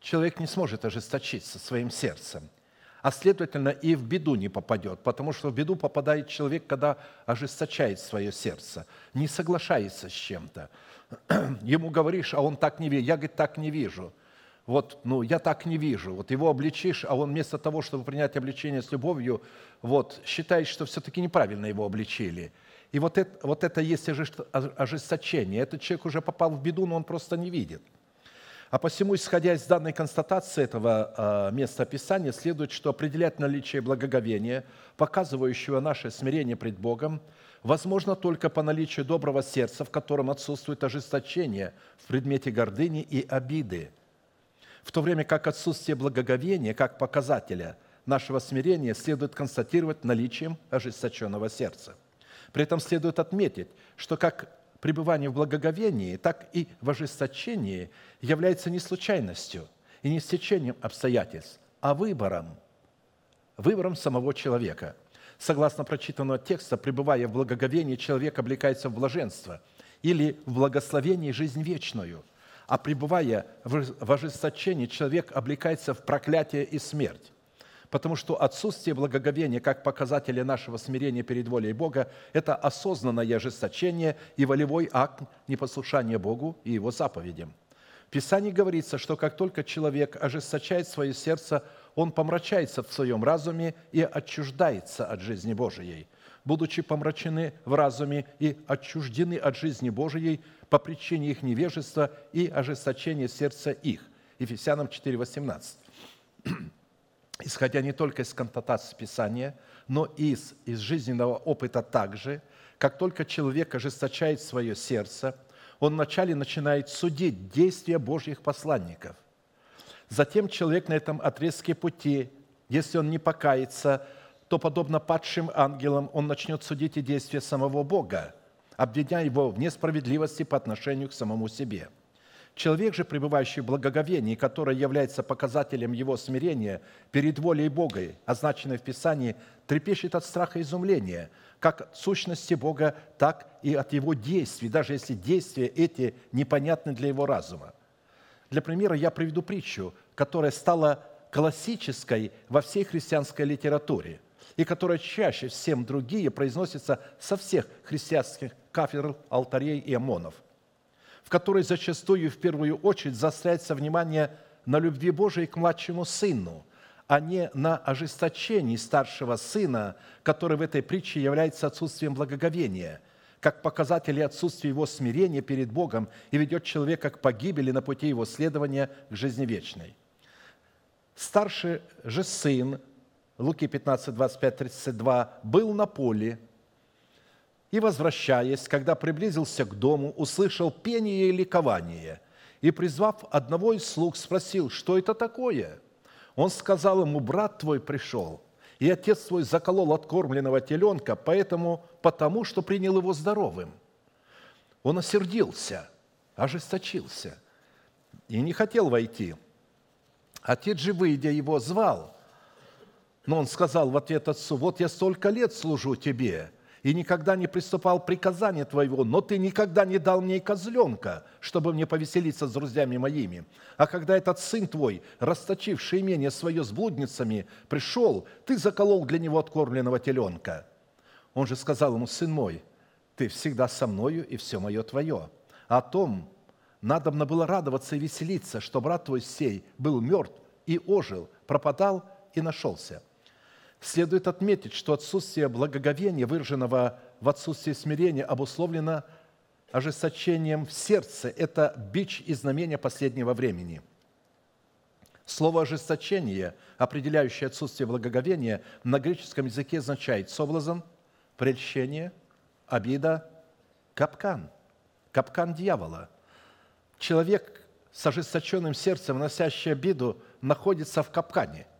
человек не сможет ожесточиться своим сердцем – а следовательно и в беду не попадет, потому что в беду попадает человек, когда ожесточает свое сердце, не соглашается с чем-то. Ему говоришь, а он так не видит. Я, говорит, так не вижу. Вот, ну, я так не вижу. Вот его обличишь, а он вместо того, чтобы принять обличение с любовью, вот, считает, что все-таки неправильно его обличили. И вот это, вот это есть ожесточение. Этот человек уже попал в беду, но он просто не видит. А посему, исходя из данной констатации этого а, места Писания, следует, что определять наличие благоговения, показывающего наше смирение пред Богом, возможно только по наличию доброго сердца, в котором отсутствует ожесточение в предмете гордыни и обиды, в то время как отсутствие благоговения, как показателя нашего смирения, следует констатировать наличием ожесточенного сердца. При этом следует отметить, что как пребывание в благоговении, так и в ожесточении является не случайностью и не стечением обстоятельств, а выбором, выбором самого человека. Согласно прочитанного текста, пребывая в благоговении, человек облекается в блаженство или в благословении жизнь вечную, а пребывая в ожесточении, человек облекается в проклятие и смерть. Потому что отсутствие благоговения как показателя нашего смирения перед волей Бога – это осознанное ожесточение и волевой акт непослушания Богу и Его заповедям. В Писании говорится, что как только человек ожесточает свое сердце, он помрачается в своем разуме и отчуждается от жизни Божией, будучи помрачены в разуме и отчуждены от жизни Божией по причине их невежества и ожесточения сердца их. Ефесянам 4,18 исходя не только из контатации Писания, но и из, из жизненного опыта также, как только человек ожесточает свое сердце, он вначале начинает судить действия Божьих посланников. Затем человек на этом отрезке пути, если он не покается, то, подобно падшим ангелам, он начнет судить и действия самого Бога, обвиняя его в несправедливости по отношению к самому себе – Человек же, пребывающий в благоговении, которое является показателем его смирения перед волей Бога, означенной в Писании, трепещет от страха и изумления, как от сущности Бога, так и от его действий, даже если действия эти непонятны для его разума. Для примера я приведу притчу, которая стала классической во всей христианской литературе и которая чаще всем другие произносится со всех христианских кафедр, алтарей и омонов – которой зачастую в первую очередь заостряется внимание на любви Божией к младшему сыну, а не на ожесточении старшего сына, который в этой притче является отсутствием благоговения, как показатель отсутствия его смирения перед Богом и ведет человека к погибели на пути его следования к жизни вечной. Старший же сын, Луки 15, 25, 32, был на поле – и, возвращаясь, когда приблизился к дому, услышал пение и ликование, и, призвав одного из слуг, спросил, что это такое? Он сказал ему, брат твой пришел, и отец твой заколол откормленного теленка, поэтому, потому что принял его здоровым. Он осердился, ожесточился и не хотел войти. Отец же, выйдя, его звал, но он сказал в ответ отцу, вот я столько лет служу тебе – и никогда не приступал приказания Твоего, но Ты никогда не дал мне козленка, чтобы мне повеселиться с друзьями моими. А когда этот сын Твой, расточивший имение свое с блудницами, пришел, Ты заколол для него откормленного теленка. Он же сказал ему, сын мой, Ты всегда со мною, и все мое Твое. О том надобно было радоваться и веселиться, что брат Твой сей был мертв и ожил, пропадал и нашелся – Следует отметить, что отсутствие благоговения, выраженного в отсутствии смирения, обусловлено ожесточением в сердце. Это бич и знамение последнего времени. Слово «ожесточение», определяющее отсутствие благоговения, на греческом языке означает соблазн, прельщение, обида, капкан, капкан дьявола. Человек с ожесточенным сердцем, носящий обиду, находится в капкане –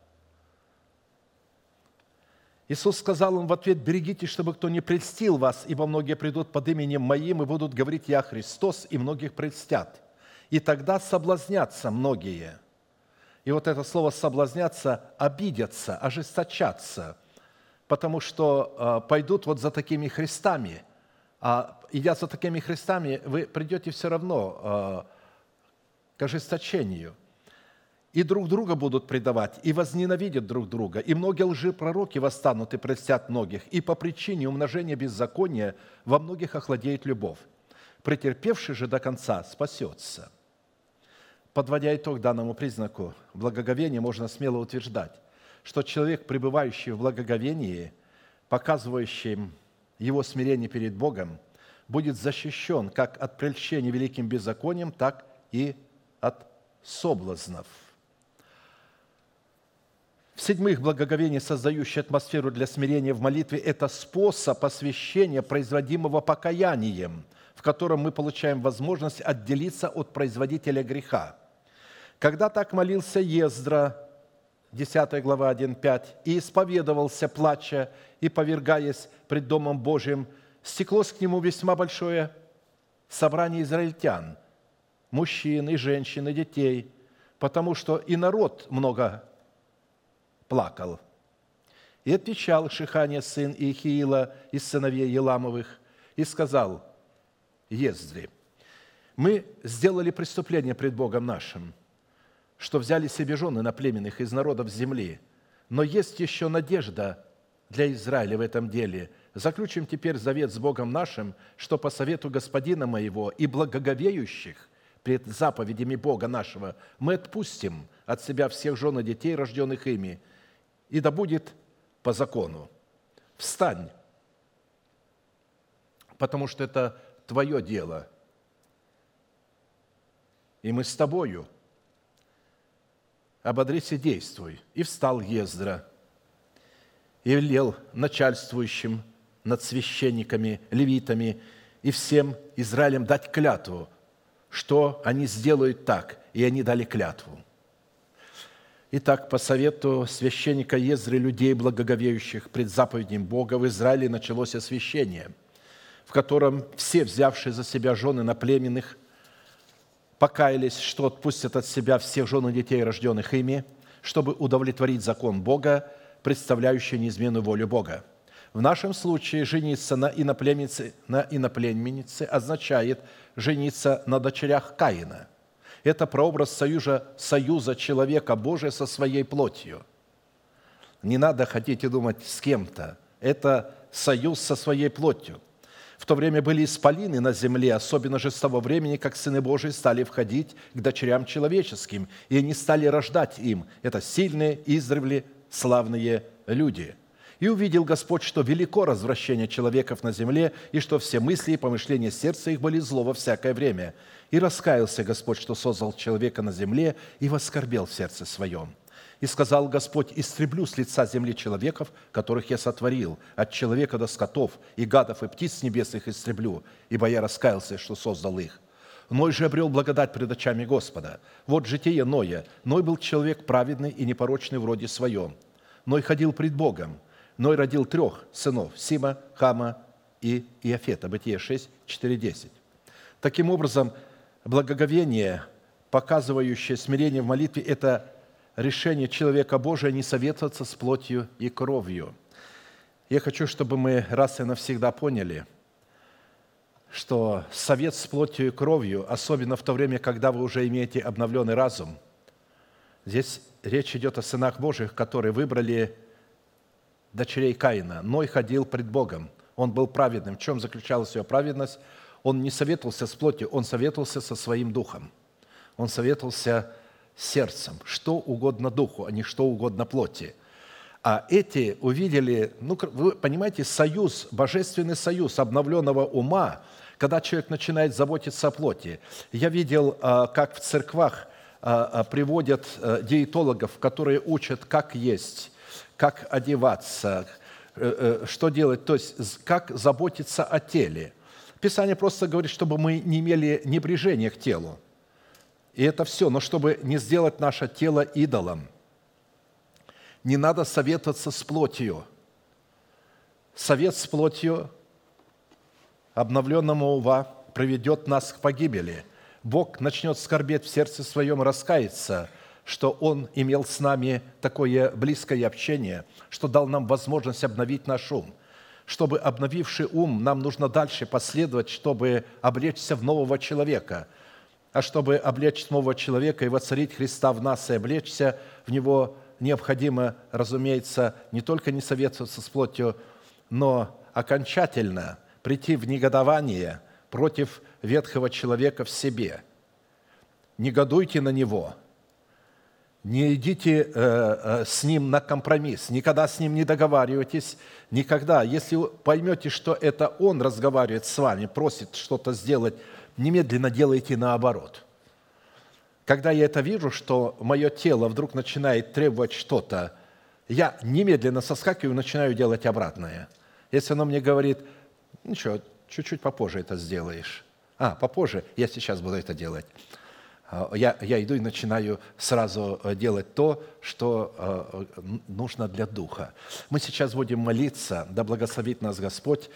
Иисус сказал им в ответ, берегитесь, чтобы кто не прельстил вас, ибо многие придут под именем Моим и будут говорить «Я Христос», и многих прельстят. И тогда соблазнятся многие. И вот это слово «соблазняться» – обидятся, ожесточаться, потому что э, пойдут вот за такими Христами. А идя за такими Христами, вы придете все равно э, к ожесточению – и друг друга будут предавать, и возненавидят друг друга. И многие лжепророки восстанут и простят многих, и по причине умножения беззакония во многих охладеет любовь. Претерпевший же до конца спасется. Подводя итог данному признаку благоговения, можно смело утверждать, что человек, пребывающий в благоговении, показывающий его смирение перед Богом, будет защищен как от прельщения великим беззаконием, так и от соблазнов – в-седьмых, благоговение, создающее атмосферу для смирения в молитве, это способ освящения, производимого покаянием, в котором мы получаем возможность отделиться от производителя греха. Когда так молился Ездра, 10 глава 1.5, и исповедовался, плача и повергаясь пред Домом Божьим, стеклось к нему весьма большое собрание израильтян, мужчин и женщин и детей, потому что и народ много плакал. И отвечал Шихания, сын Иехиила из сыновей Еламовых, и сказал Ездре, мы сделали преступление пред Богом нашим, что взяли себе жены на племенных из народов земли, Но есть еще надежда для Израиля в этом деле. Заключим теперь завет с Богом нашим, что по совету Господина моего и благоговеющих пред заповедями Бога нашего мы отпустим от себя всех жен и детей, рожденных ими, и да будет по закону. Встань, потому что это твое дело. И мы с тобою. Ободрись и действуй. И встал Ездра, и велел начальствующим над священниками, левитами и всем Израилем дать клятву, что они сделают так, и они дали клятву. Итак, по совету священника Езры, людей, благоговеющих пред заповедям Бога, в Израиле началось освящение, в котором все, взявшие за себя жены на племенных, покаялись, что отпустят от себя всех жен и детей, рожденных ими, чтобы удовлетворить закон Бога, представляющий неизменную волю Бога. В нашем случае жениться на иноплеменнице, на иноплеменнице означает жениться на дочерях Каина. Это прообраз союза, союза человека Божия со своей плотью. Не надо хотеть и думать с кем-то. Это союз со своей плотью. В то время были исполины на земле, особенно же с того времени, как сыны Божии стали входить к дочерям человеческим, и они стали рождать им. Это сильные, издревле славные люди – и увидел Господь, что велико развращение человеков на земле, и что все мысли и помышления сердца их были зло во всякое время. И раскаялся Господь, что создал человека на земле, и воскорбел в сердце своем. И сказал Господь, истреблю с лица земли человеков, которых я сотворил, от человека до скотов, и гадов, и птиц небесных истреблю, ибо я раскаялся, что создал их. Ной же обрел благодать пред очами Господа. Вот житие Ноя. Ной был человек праведный и непорочный в роде своем. Ной ходил пред Богом, Ной родил трех сынов – Сима, Хама и Иофета. Бытие 6, 4, 10. Таким образом, благоговение, показывающее смирение в молитве – это решение человека Божия не советоваться с плотью и кровью. Я хочу, чтобы мы раз и навсегда поняли, что совет с плотью и кровью, особенно в то время, когда вы уже имеете обновленный разум, здесь речь идет о сынах Божьих, которые выбрали дочерей Каина. Ной ходил пред Богом. Он был праведным. В чем заключалась его праведность? Он не советовался с плотью, он советовался со своим духом. Он советовался сердцем, что угодно духу, а не что угодно плоти. А эти увидели, ну, вы понимаете, союз, божественный союз обновленного ума, когда человек начинает заботиться о плоти. Я видел, а, как в церквах а, а, приводят диетологов, которые учат, как есть, как одеваться, э, э, что делать, то есть как заботиться о теле. Писание просто говорит, чтобы мы не имели небрежения к телу. И это все, но чтобы не сделать наше тело идолом. Не надо советоваться с плотью. Совет с плотью обновленному ува приведет нас к погибели. Бог начнет скорбеть в сердце своем, раскаяться – что Он имел с нами такое близкое общение, что дал нам возможность обновить наш ум. Чтобы обновивший ум, нам нужно дальше последовать, чтобы облечься в нового человека. А чтобы облечь нового человека и воцарить Христа в нас и облечься в Него, необходимо, разумеется, не только не советоваться с плотью, но окончательно прийти в негодование против ветхого человека в себе. Негодуйте на него – не идите э, э, с ним на компромисс, никогда с ним не договаривайтесь, никогда. Если поймете, что это он разговаривает с вами, просит что-то сделать, немедленно делайте наоборот. Когда я это вижу, что мое тело вдруг начинает требовать что-то, я немедленно соскакиваю и начинаю делать обратное. Если оно мне говорит, ничего, чуть-чуть попозже это сделаешь. А, попозже, я сейчас буду это делать я, я иду и начинаю сразу э, делать то, что э, нужно для духа. Мы сейчас будем молиться, да благословит нас Господь,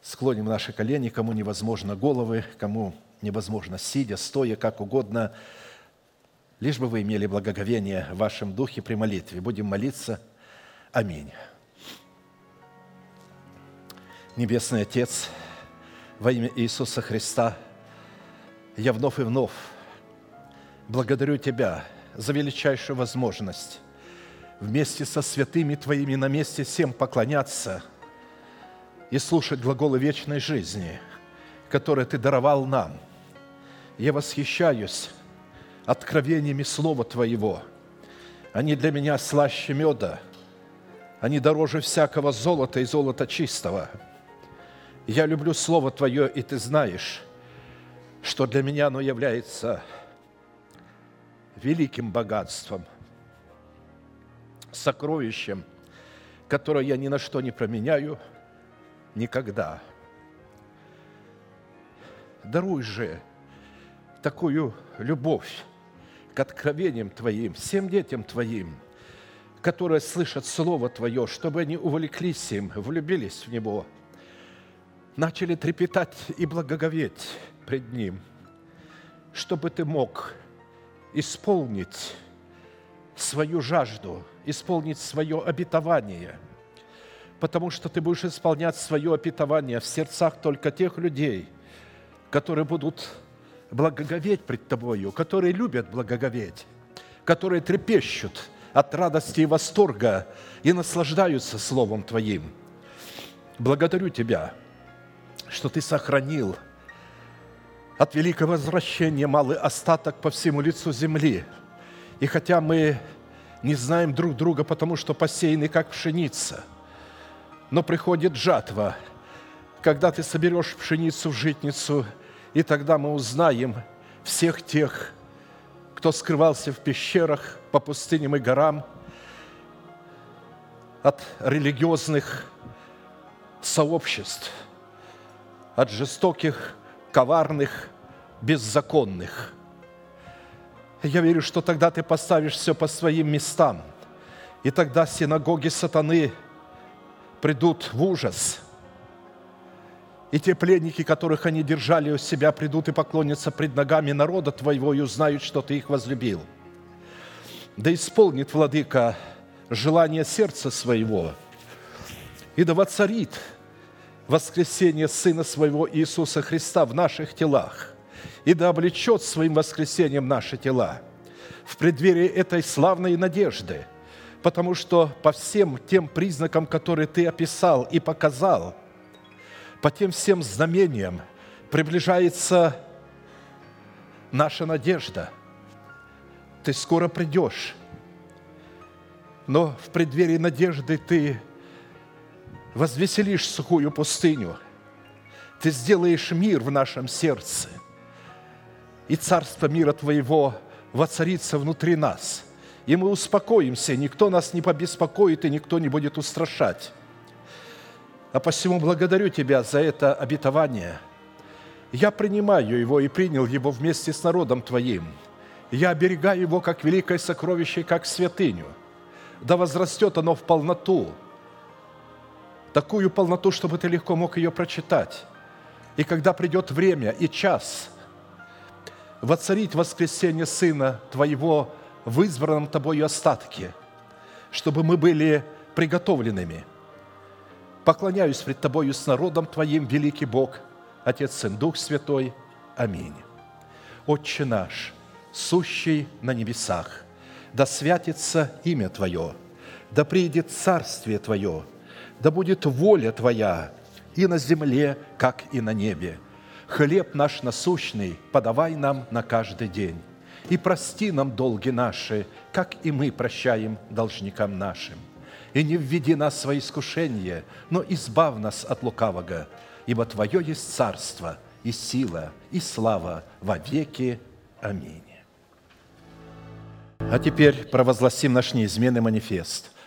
склоним наши колени, кому невозможно головы, кому невозможно сидя, стоя, как угодно, лишь бы вы имели благоговение в вашем духе при молитве. Будем молиться. Аминь. Небесный Отец, во имя Иисуса Христа, я вновь и вновь благодарю Тебя за величайшую возможность вместе со святыми Твоими на месте всем поклоняться и слушать глаголы вечной жизни, которые Ты даровал нам. Я восхищаюсь откровениями Слова Твоего. Они для меня слаще меда, они дороже всякого золота и золота чистого. Я люблю Слово Твое, и Ты знаешь, что для меня оно является великим богатством, сокровищем, которое я ни на что не променяю никогда. Даруй же такую любовь к откровениям Твоим, всем детям Твоим, которые слышат Слово Твое, чтобы они увлеклись им, влюбились в Него, начали трепетать и благоговеть пред Ним, чтобы Ты мог исполнить свою жажду, исполнить свое обетование, потому что Ты будешь исполнять свое обетование в сердцах только тех людей, которые будут благоговеть пред Тобою, которые любят благоговеть, которые трепещут от радости и восторга и наслаждаются Словом Твоим. Благодарю Тебя, что Ты сохранил от великого возвращения малый остаток по всему лицу земли. И хотя мы не знаем друг друга, потому что посеяны как пшеница, но приходит жатва, когда ты соберешь пшеницу в житницу – и тогда мы узнаем всех тех, кто скрывался в пещерах, по пустыням и горам, от религиозных сообществ, от жестоких, коварных, беззаконных. Я верю, что тогда ты поставишь все по своим местам, и тогда синагоги сатаны придут в ужас – и те пленники, которых они держали у себя, придут и поклонятся пред ногами народа Твоего и узнают, что Ты их возлюбил. Да исполнит, Владыка, желание сердца своего, и да воцарит воскресение Сына Своего Иисуса Христа в наших телах, и да облечет своим воскресением наши тела в преддверии этой славной надежды, потому что по всем тем признакам, которые Ты описал и показал – по тем всем знамениям приближается наша надежда. Ты скоро придешь, но в преддверии надежды ты возвеселишь сухую пустыню, ты сделаешь мир в нашем сердце, и царство мира Твоего воцарится внутри нас, и мы успокоимся, никто нас не побеспокоит, и никто не будет устрашать. А посему благодарю Тебя за это обетование. Я принимаю его и принял его вместе с народом Твоим. Я оберегаю его как великое сокровище, как святыню. Да возрастет оно в полноту, такую полноту, чтобы ты легко мог ее прочитать. И когда придет время и час воцарить воскресение Сына Твоего в избранном Тобою остатке, чтобы мы были приготовленными – Поклоняюсь пред Тобою с народом Твоим, великий Бог, Отец, Сын, Дух Святой. Аминь. Отче наш, сущий на небесах, да святится имя Твое, да приидет царствие Твое, да будет воля Твоя и на земле, как и на небе. Хлеб наш насущный подавай нам на каждый день, и прости нам долги наши, как и мы прощаем должникам нашим и не введи нас в свои искушения, но избав нас от лукавого, ибо Твое есть царство, и сила, и слава во веки. Аминь. А теперь провозгласим наш неизменный манифест –